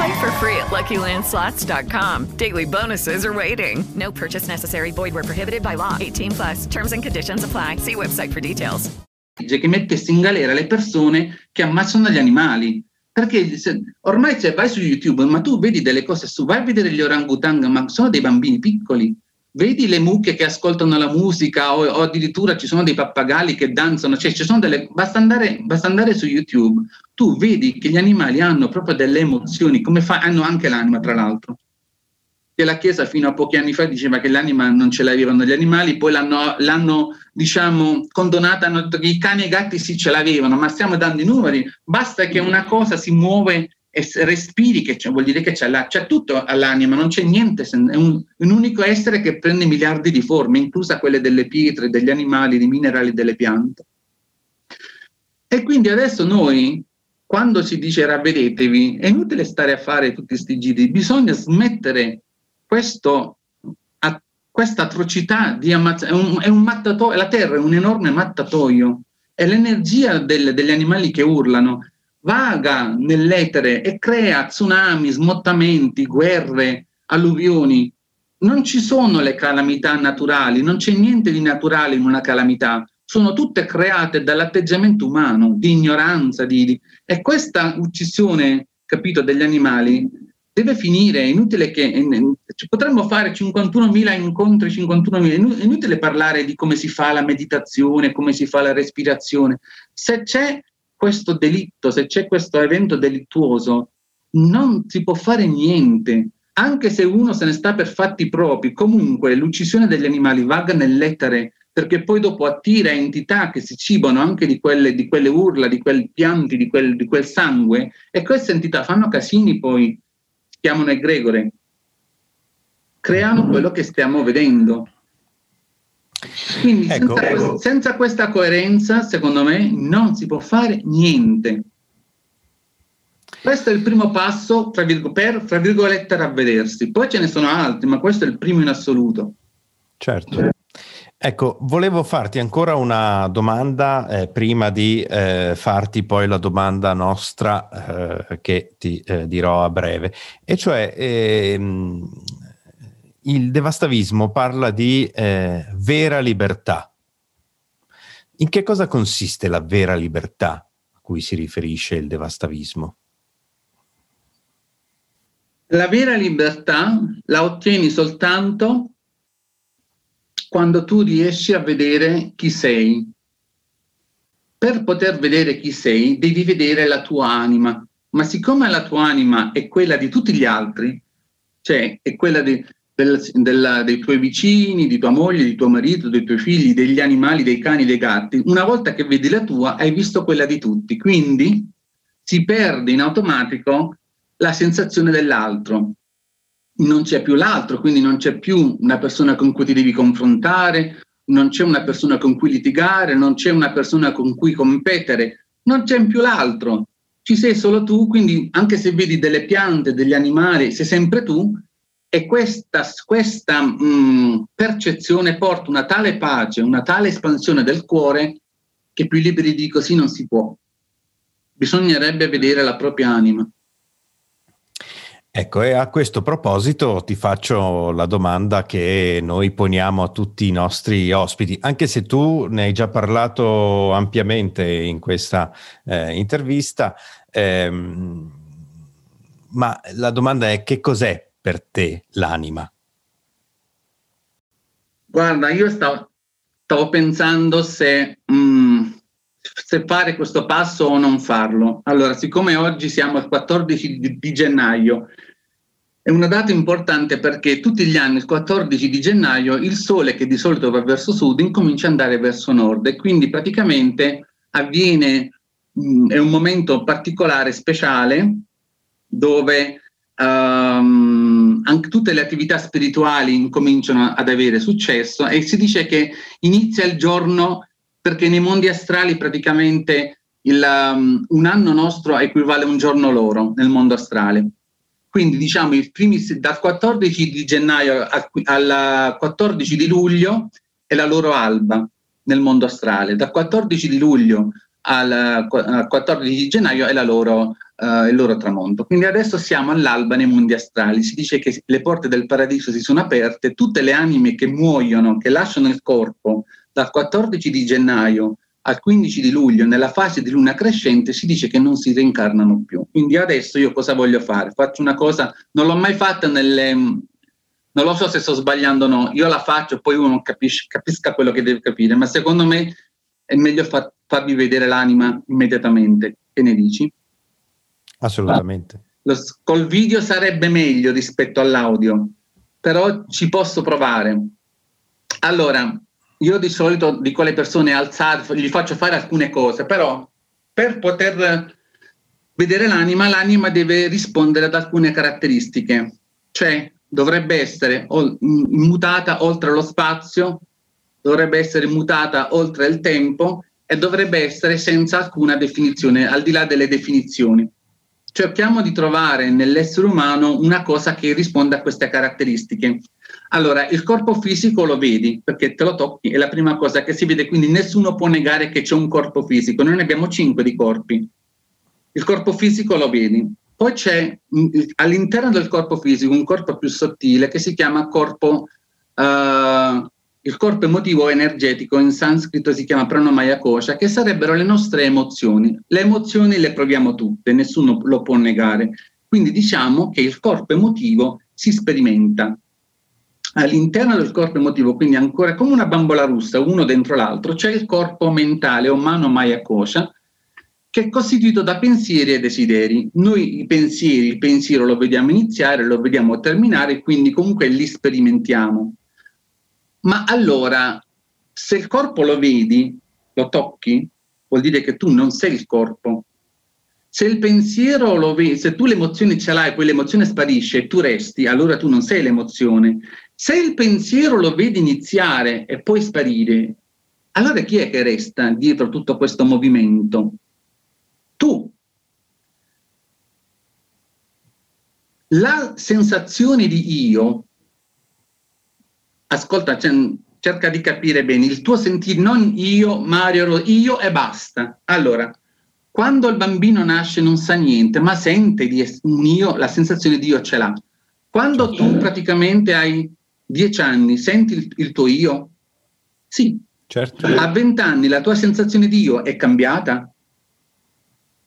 J: Play for free at LuckyLandSlots.com. Daily bonuses are waiting. No purchase necessary. Void were prohibited by law. 18 plus. Terms and conditions apply. See website for details.
D: Che mettesse in galera le persone che ammazzano gli animali. Perché ormai se vai su YouTube, ma tu vedi delle cose su, vai a vedere gli orangutang, ma sono dei bambini piccoli vedi le mucche che ascoltano la musica o, o, addirittura ci sono dei pappagalli che danzano, cioè ci sono delle, basta andare, basta andare su YouTube, tu vedi che gli animali hanno proprio delle emozioni, come fa, hanno anche l'anima tra l'altro. Che la Chiesa fino a pochi anni fa diceva che l'anima non ce l'avevano gli animali, poi l'hanno, l'hanno diciamo, condonata, hanno detto che i cani e i gatti sì ce l'avevano, ma stiamo dando i numeri, basta che una cosa si muove e respiri che c'è, vuol dire che c'è, la, c'è tutto all'anima, non c'è niente, è un, un, unico essere che prende miliardi di forme, inclusa quelle delle pietre, degli animali, dei minerali, delle piante. E quindi adesso noi, quando si dice ravvedetevi, è inutile stare a fare tutti questi giri, bisogna smettere questo, a, questa atrocità di ammazzare, è un, mattatoio, la terra è un enorme mattatoio, è l'energia del, degli animali che urlano, vaga nell'etere e crea tsunami, smottamenti, guerre, alluvioni. Non ci sono le calamità naturali, non c'è niente di naturale in una calamità, sono tutte create dall'atteggiamento umano, di ignoranza, di, di... e questa uccisione, capito, degli animali deve finire, è inutile che potremmo fare 51.000 incontri, 51.000, è inutile parlare di come si fa la meditazione, come si fa la respirazione. Se c'è questo delitto, se c'è questo evento delittuoso, non si può fare niente. Anche se uno se ne sta per fatti propri, comunque l'uccisione degli animali vaga nell'etere perché poi dopo attira entità che si cibano anche di quelle, di quelle urla, di quei pianti, di quel, di quel, sangue, e queste entità fanno casini poi, chiamano egregore, creano quello che stiamo vedendo. Quindi ecco. senza, senza questa coerenza, secondo me, non si può fare niente. Questo è il primo passo tra virgo, per, tra virgolette, ravvedersi. Poi ce ne sono altri, ma questo è il primo in assoluto.
C: Certo. Ecco, volevo farti ancora una domanda eh, prima di eh, farti poi la domanda nostra eh, che ti eh, dirò a breve, e cioè ehm, il devastavismo parla di eh, vera libertà. In che cosa consiste la vera libertà a cui si riferisce il devastavismo?
D: La vera libertà la ottieni soltanto quando tu riesci a vedere chi sei. Per poter vedere chi sei, devi vedere la tua anima. Ma siccome la tua anima è quella di tutti gli altri, cioè è quella di, del, della, dei tuoi vicini, di tua moglie, di tuo marito, dei tuoi figli, degli animali, dei cani, dei gatti, una volta che vedi la tua, hai visto quella di tutti. Quindi si perde in automatico la sensazione dell'altro. Non c'è più l'altro, quindi non c'è più una persona con cui ti devi confrontare, non c'è una persona con cui litigare, non c'è una persona con cui competere, non c'è più l'altro, ci sei solo tu, quindi anche se vedi delle piante, degli animali, sei sempre tu e questa, questa mh, percezione porta una tale pace, una tale espansione del cuore che più liberi di così non si può. Bisognerebbe vedere la propria anima.
C: Ecco, e a questo proposito ti faccio la domanda che noi poniamo a tutti i nostri ospiti, anche se tu ne hai già parlato ampiamente in questa eh, intervista, ehm, ma la domanda è che cos'è per te l'anima?
D: Guarda, io stavo, stavo pensando se, mh, mm, se, fare questo passo o non farlo. Allora, siccome oggi siamo al 14 di, di gennaio, è una data importante perché tutti gli anni, il 14 di gennaio, il sole che di solito va verso sud incomincia ad andare verso nord e quindi praticamente avviene, mh, è un momento particolare, speciale, dove um, anche tutte le attività spirituali incominciano ad avere successo e si dice che inizia il giorno perché nei mondi astrali praticamente il, um, un anno nostro equivale a un giorno loro nel mondo astrale. Quindi diciamo primi, dal 14 di gennaio al 14 di luglio è la loro alba nel mondo astrale, dal 14 di luglio al 14 di gennaio è loro, uh, il loro tramonto. Quindi adesso siamo all'alba nei mondi astrali, si dice che le porte del paradiso si sono aperte, tutte le anime che muoiono, che lasciano il corpo dal 14 di gennaio al 15 di luglio, nella fase di luna crescente, si dice che non si reincarnano più. Quindi adesso io cosa voglio fare? Faccio una cosa, non l'ho mai fatta nelle... Non lo so se sto sbagliando o no, io la faccio poi uno capisce, capisca quello che deve capire, ma secondo me è meglio fa, farvi vedere l'anima immediatamente. Che ne dici?
C: Assolutamente.
D: Lo, col video sarebbe meglio rispetto all'audio, però ci posso provare. Allora, io di solito dico alle persone alzate, gli faccio fare alcune cose, però per poter vedere l'anima, l'anima deve rispondere ad alcune caratteristiche, cioè dovrebbe essere mutata oltre lo spazio, dovrebbe essere mutata oltre il tempo e dovrebbe essere senza alcuna definizione, al di là delle definizioni. Cerchiamo di trovare nell'essere umano una cosa che risponda a queste caratteristiche. Allora, il corpo fisico lo vedi perché te lo tocchi, è la prima cosa che si vede, quindi nessuno può negare che c'è un corpo fisico, noi ne abbiamo cinque di corpi. Il corpo fisico lo vedi. Poi c'è mm, all'interno del corpo fisico un corpo più sottile che si chiama corpo, uh, il corpo emotivo energetico, in sanscrito si chiama pranomaya kosha, che sarebbero le nostre emozioni. Le emozioni le proviamo tutte, nessuno lo può negare. Quindi diciamo che il corpo emotivo si sperimenta all'interno del corpo emotivo, quindi ancora come una bambola russa, uno dentro l'altro, c'è il corpo mentale o mano maya kosha, che è costituito da pensieri e desideri. Noi i pensieri, il pensiero lo vediamo iniziare, lo vediamo terminare, quindi comunque li sperimentiamo. Ma allora, se il corpo lo vedi, lo tocchi, vuol dire che tu non sei il corpo, se il pensiero lo vedi, se tu l'emozione ce l'hai, poi l'emozione sparisce e tu resti, allora tu non sei l'emozione. Se il pensiero lo vedi iniziare e poi sparire, allora chi è che resta dietro tutto questo movimento? Tu. La sensazione di io, ascolta, cioè, cerca di capire bene, il tuo sentire, non io, Mario, io e basta. Allora, quando il bambino nasce non sa niente, ma sente di un io, la sensazione di io ce l'ha. Quando tu praticamente hai dieci anni, senti il, il tuo io? Sì.
C: Certo.
D: A vent'anni la tua sensazione di io è cambiata?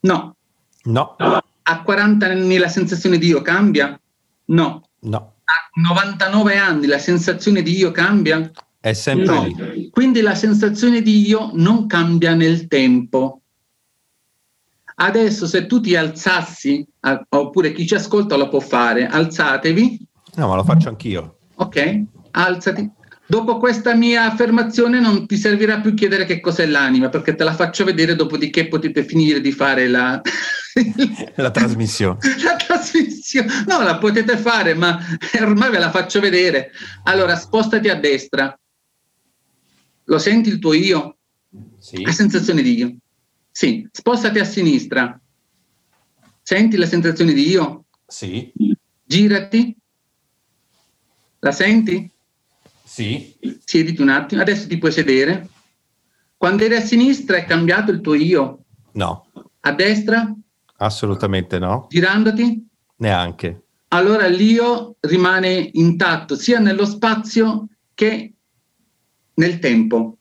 D: No.
C: No.
D: A 40 anni la sensazione di io cambia? No.
C: No.
D: A 99 anni la sensazione di io cambia?
C: È sempre
D: no.
C: lì.
D: Quindi la sensazione di io non cambia nel tempo. Adesso se tu ti alzassi, oppure chi ci ascolta lo può fare, alzatevi.
C: No, ma lo faccio anch'io.
D: Ok, alzati. Dopo questa mia affermazione non ti servirà più chiedere che cos'è l'anima, perché te la faccio vedere, dopodiché potete finire di fare la... *laughs* *laughs*
C: la trasmissione.
D: la trasmissione. No, la potete fare, ma ormai ve la faccio vedere. Allora, spostati a destra. Lo senti il tuo io?
C: Sì.
D: La sensazione di io. Sì. Spostati a sinistra. Senti la sensazione di io?
C: Sì.
D: Girati. La senti?
C: Sì.
D: Siediti un attimo, adesso ti puoi sedere. Quando eri a sinistra è cambiato il tuo io?
C: No.
D: A destra?
C: Assolutamente no.
D: Girandoti?
C: Neanche.
D: Allora l'io rimane intatto sia nello spazio che nel tempo.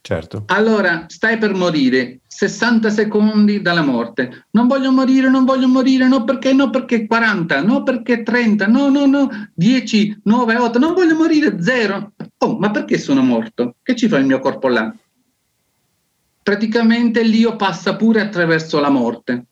C: Certo.
D: Allora stai per morire, 60 secondi dalla morte. Non voglio morire, non voglio morire, no perché, no perché 40, no perché 30, no, no, no, 10, 9, 8, non voglio morire, 0. Oh, ma perché sono morto? Che ci fa il mio corpo là? Praticamente l'io passa pure attraverso la morte.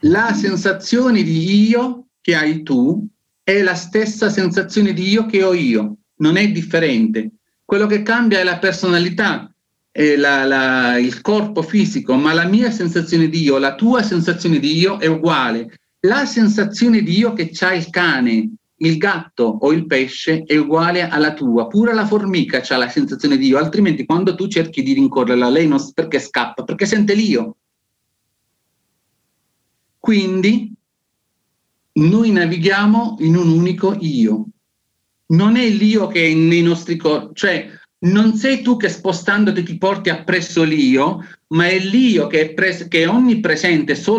D: La sensazione di io che hai tu è la stessa sensazione di io che ho io, non è differente. Quello che cambia è la personalità, è la, la, il corpo fisico, ma la mia sensazione di io, la tua sensazione di io è uguale. La sensazione di io che c'ha il cane, il gatto o il pesce è uguale alla tua. Pure la formica ha la sensazione di io, altrimenti quando tu cerchi di rincorrerla, lei non perché scappa, perché sente l'io. Quindi noi navighiamo in un unico io. Non è l'io che è nei nostri corpi, cioè non sei tu che spostandoti ti porti appresso l'io, ma è l'io che è, pres- che è onnipresente solo.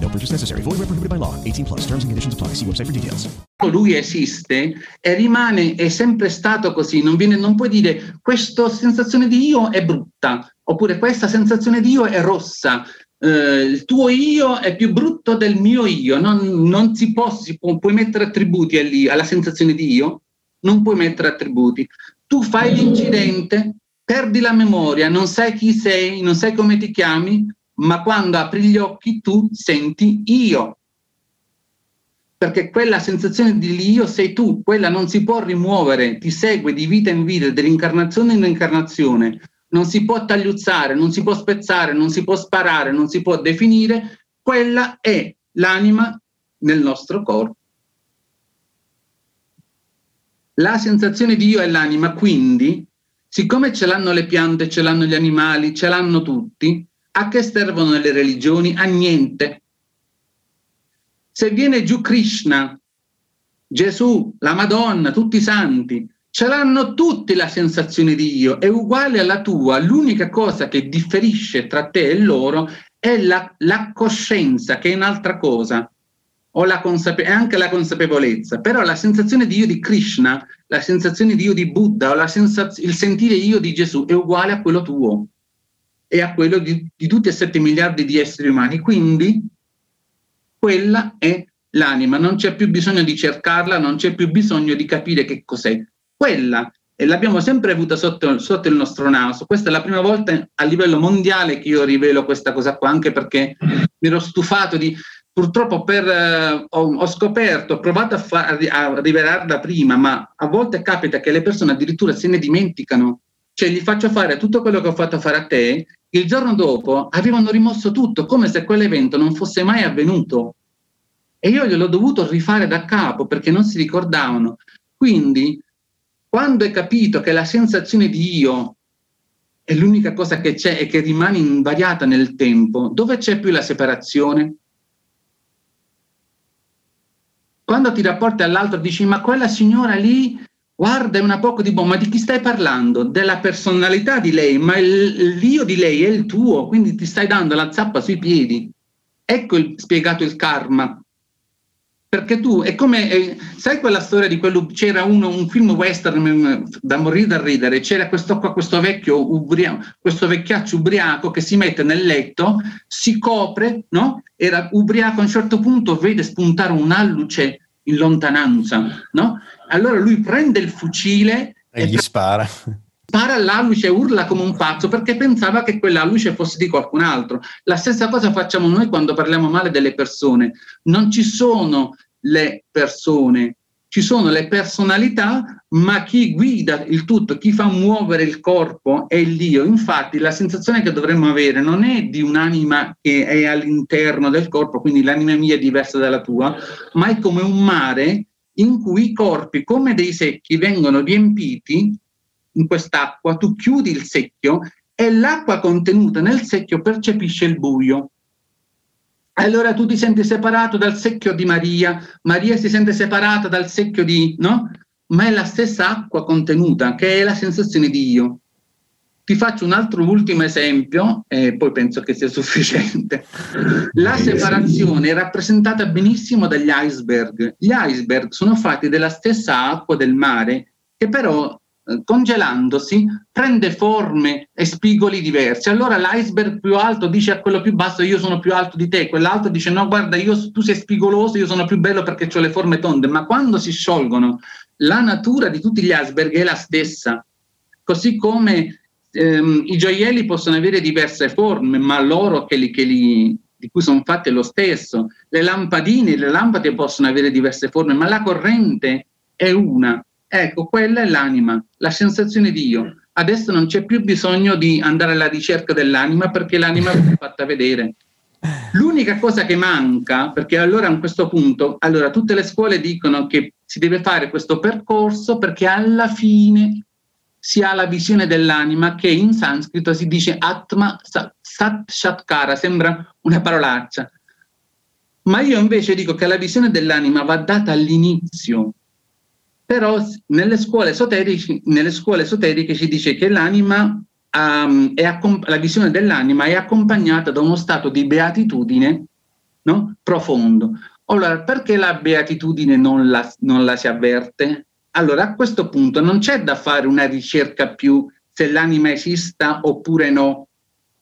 F: No purchase necessary. Void where prohibited by law. 18 plus. Terms and conditions apply. See website for details.
D: Lui esiste e rimane, è sempre stato così. Non, viene, non puoi dire questa sensazione di io è brutta, oppure questa sensazione di io è rossa. Uh, il tuo io è più brutto del mio io. Non, non si può, si può, puoi mettere attributi alla sensazione di io, non puoi mettere attributi tu fai l'incidente, perdi la memoria, non sai chi sei, non sai come ti chiami, ma quando apri gli occhi tu senti io. Perché quella sensazione di io sei tu, quella non si può rimuovere, ti segue di vita in vita, dell'incarnazione in incarnazione. Non si può tagliuzzare, non si può spezzare, non si può sparare, non si può definire. Quella è l'anima nel nostro corpo. La sensazione di io è l'anima, quindi, siccome ce l'hanno le piante, ce l'hanno gli animali, ce l'hanno tutti, a che servono le religioni? A niente. Se viene giù Krishna, Gesù, la Madonna, tutti i santi, ce l'hanno tutti la sensazione di io, è uguale alla tua, l'unica cosa che differisce tra te e loro è la, la coscienza, che è un'altra cosa o la consape- anche la consapevolezza, però la sensazione di io di Krishna, la sensazione di io di Buddha o sensaz- il sentire io di Gesù è uguale a quello tuo e a quello di, di tutti e sette miliardi di esseri umani. Quindi quella è l'anima, non c'è più bisogno di cercarla, non c'è più bisogno di capire che cos'è. Quella e l'abbiamo sempre avuta sotto, sotto, il nostro naso. Questa è la prima volta a livello mondiale che io rivelo questa cosa qua, anche perché mi ero stufato di... Purtroppo per, eh, ho, ho, scoperto, ho provato a, fa, a rivelarla prima, ma a volte capita che le persone addirittura se ne dimenticano. Cioè gli faccio fare tutto quello che ho fatto fare a te, il giorno dopo avevano rimosso tutto, come se quell'evento non fosse mai avvenuto. E io gliel'ho dovuto rifare da capo perché non si ricordavano. Quindi quando hai capito che la sensazione di io è l'unica cosa che c'è e che rimane invariata nel tempo, dove c'è più la separazione? Quando ti rapporti all'altro dici ma quella signora lì, guarda è una poco di ma di chi stai parlando? Della personalità di lei, ma il, l'io di lei è il tuo, quindi ti stai dando la zappa sui piedi. Ecco il, spiegato il karma perché tu è come eh, sai quella storia di quello c'era uno, un film western mm, da morire da ridere c'era questo qua questo vecchio ubriaco questo vecchiaccio ubriaco che si mette nel letto si copre no era ubriaco a un certo punto vede spuntare un'alluce in lontananza no allora lui prende il fucile
C: e, e gli spara
D: spara all'alluce e urla come un pazzo perché pensava che quell'alluce fosse di qualcun altro. La stessa cosa facciamo noi quando parliamo male delle persone. Non ci sono le persone, ci sono le personalità, ma chi guida il tutto, chi fa muovere il corpo è il Dio. Infatti la sensazione che dovremmo avere non è di un'anima che è all'interno del corpo, quindi l'anima mia è diversa dalla tua, ma è come un mare in cui i corpi, come dei secchi, vengono riempiti in quest'acqua, tu chiudi il secchio e l'acqua contenuta nel secchio percepisce il buio. Allora tu ti senti separato dal secchio di Maria, Maria si sente separata dal secchio di, no? Ma è la stessa acqua contenuta, che è la sensazione di io. Ti faccio un altro ultimo esempio e poi penso che sia sufficiente. La separazione è rappresentata benissimo dagli iceberg. Gli iceberg sono fatti della stessa acqua del mare che però eh, congelandosi prende forme e spigoli diversi. Allora l'iceberg più alto dice a quello più basso io sono più alto di te, quell'altro dice no guarda io, tu sei spigoloso, io sono più bello perché ho le forme tonde, ma quando si sciolgono la natura di tutti gli iceberg è la stessa, così come ehm, i gioielli possono avere diverse forme, ma l'oro che li, che li, di cui sono fatte è lo stesso, le lampadine, le lampade possono avere diverse forme, ma la corrente è una Ecco, quella è l'anima, la sensazione di io. Adesso non c'è più bisogno di andare alla ricerca dell'anima perché l'anima è fatta vedere. L'unica cosa che manca, perché allora a questo punto, allora tutte le scuole dicono che si deve fare questo percorso perché alla fine si ha la visione dell'anima che in sanscrito si dice Atma Sat Shatkara, sembra una parolaccia. Ma io invece dico che la visione dell'anima va data all'inizio, però nelle scuole, esoteriche, nelle scuole esoteriche si dice che l'anima um, è accomp- la visione dell'anima è accompagnata da uno stato di beatitudine no? profondo. Allora, perché la beatitudine non la, non la si avverte? Allora, a questo punto non c'è da fare una ricerca più se l'anima esista oppure no,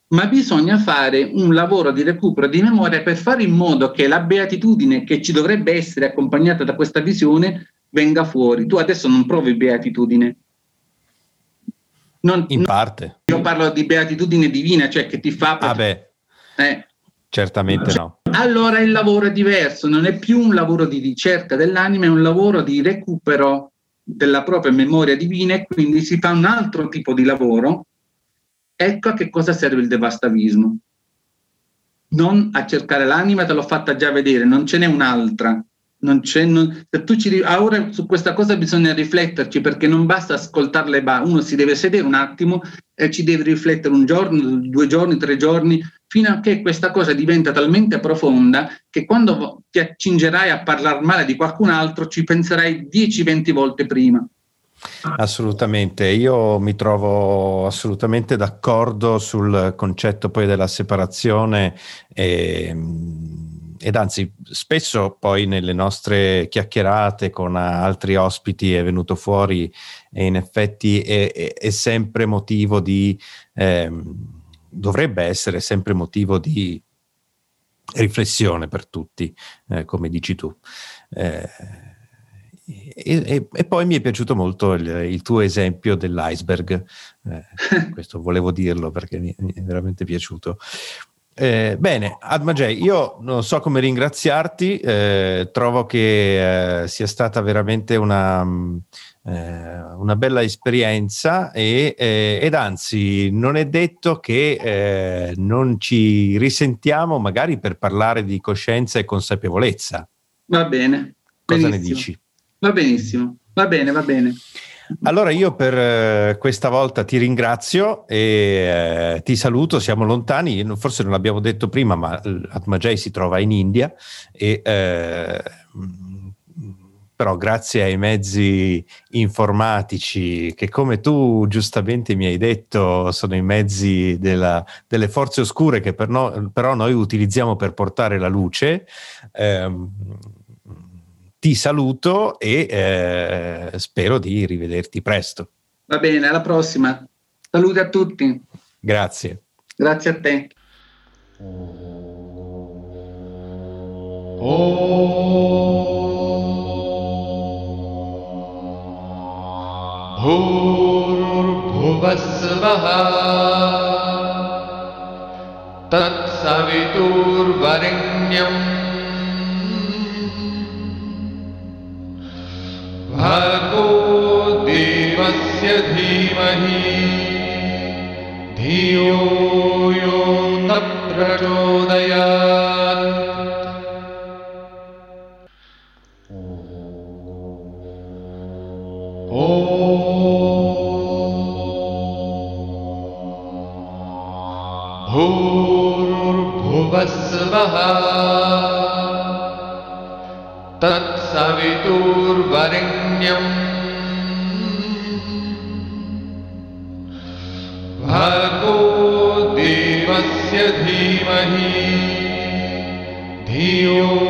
D: ma bisogna fare un lavoro di recupero di memoria per fare in modo che la beatitudine che ci dovrebbe essere accompagnata da questa visione venga fuori. Tu adesso non provi beatitudine.
C: Non, in parte.
D: Io parlo di beatitudine divina, cioè che ti fa...
C: Ah beh, eh. certamente
D: cioè,
C: no.
D: Allora il lavoro è diverso, non è più un lavoro di ricerca dell'anima, è un lavoro di recupero della propria memoria divina e quindi si fa un altro tipo di lavoro. Ecco a che cosa serve il devastavismo. Non a cercare l'anima, te l'ho fatta già vedere, non ce n'è un'altra non c'è, non, se tu ci, ora su questa cosa bisogna rifletterci perché non basta ascoltarle, uno si deve sedere un attimo e ci deve riflettere un giorno, due giorni, tre giorni, fino a che questa cosa diventa talmente profonda che quando ti accingerai a parlare male di qualcun altro ci penserai 10-20 volte prima.
C: Assolutamente, io mi trovo assolutamente d'accordo sul concetto poi della separazione. E, ed anzi spesso poi nelle nostre chiacchierate con altri ospiti è venuto fuori e in effetti è, è, è sempre motivo di, eh, dovrebbe essere sempre motivo di riflessione per tutti, eh, come dici tu. Eh, e, e, poi mi è piaciuto molto il, il tuo esempio dell'iceberg, eh, *laughs* questo volevo dirlo perché mi, mi è veramente piaciuto. Eh, bene, Admajay, io non so come ringraziarti, eh, trovo che eh, sia stata veramente una, eh, una bella esperienza e, eh, ed anzi non è detto che eh, non ci risentiamo magari per parlare di coscienza e consapevolezza.
D: Va bene.
C: Cosa benissimo. ne dici?
D: Va benissimo, va bene, va bene.
C: Allora io per eh, questa volta ti ringrazio e eh, ti saluto, siamo lontani, forse non l'abbiamo detto prima, ma Atmajay si trova in India e eh, però grazie ai mezzi informatici che come tu giustamente mi hai detto sono i mezzi della, delle forze oscure che per no, però noi utilizziamo per portare la luce, ehm, ti saluto e eh, spero di rivederti presto.
D: Va bene, alla prossima. Saluti a tutti.
C: Grazie.
D: Grazie a te.
B: भूर्भुवस्वः तत्सवितुर्वरेण्यम् देवस्य धीमहि। धियो यो न प्रचोदयात् भूर्भुवस्वः
A: Senhor.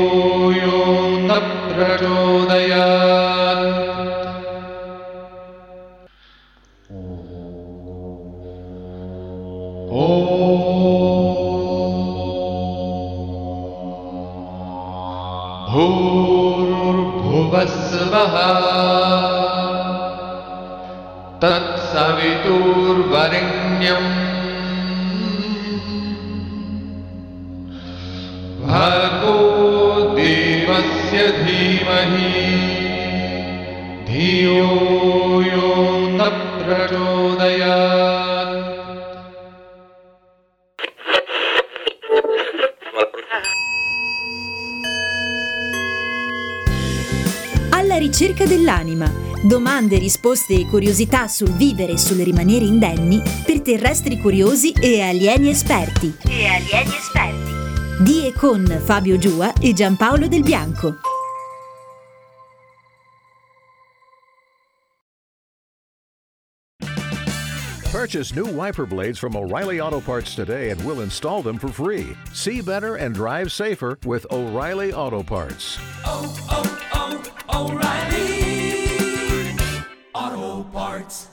A: Risposte e curiosità sul vivere e sul rimanere indenni per terrestri curiosi e alieni esperti. E alieni esperti. Di e con Fabio Giua e Giampaolo Del Bianco.
L: Purchase new wiper blades from O'Reilly Auto Parts today and we'll install them for free. See better and drive safer with O'Reilly Auto Parts.
M: oh, oh, O'Reilly Auto Parts.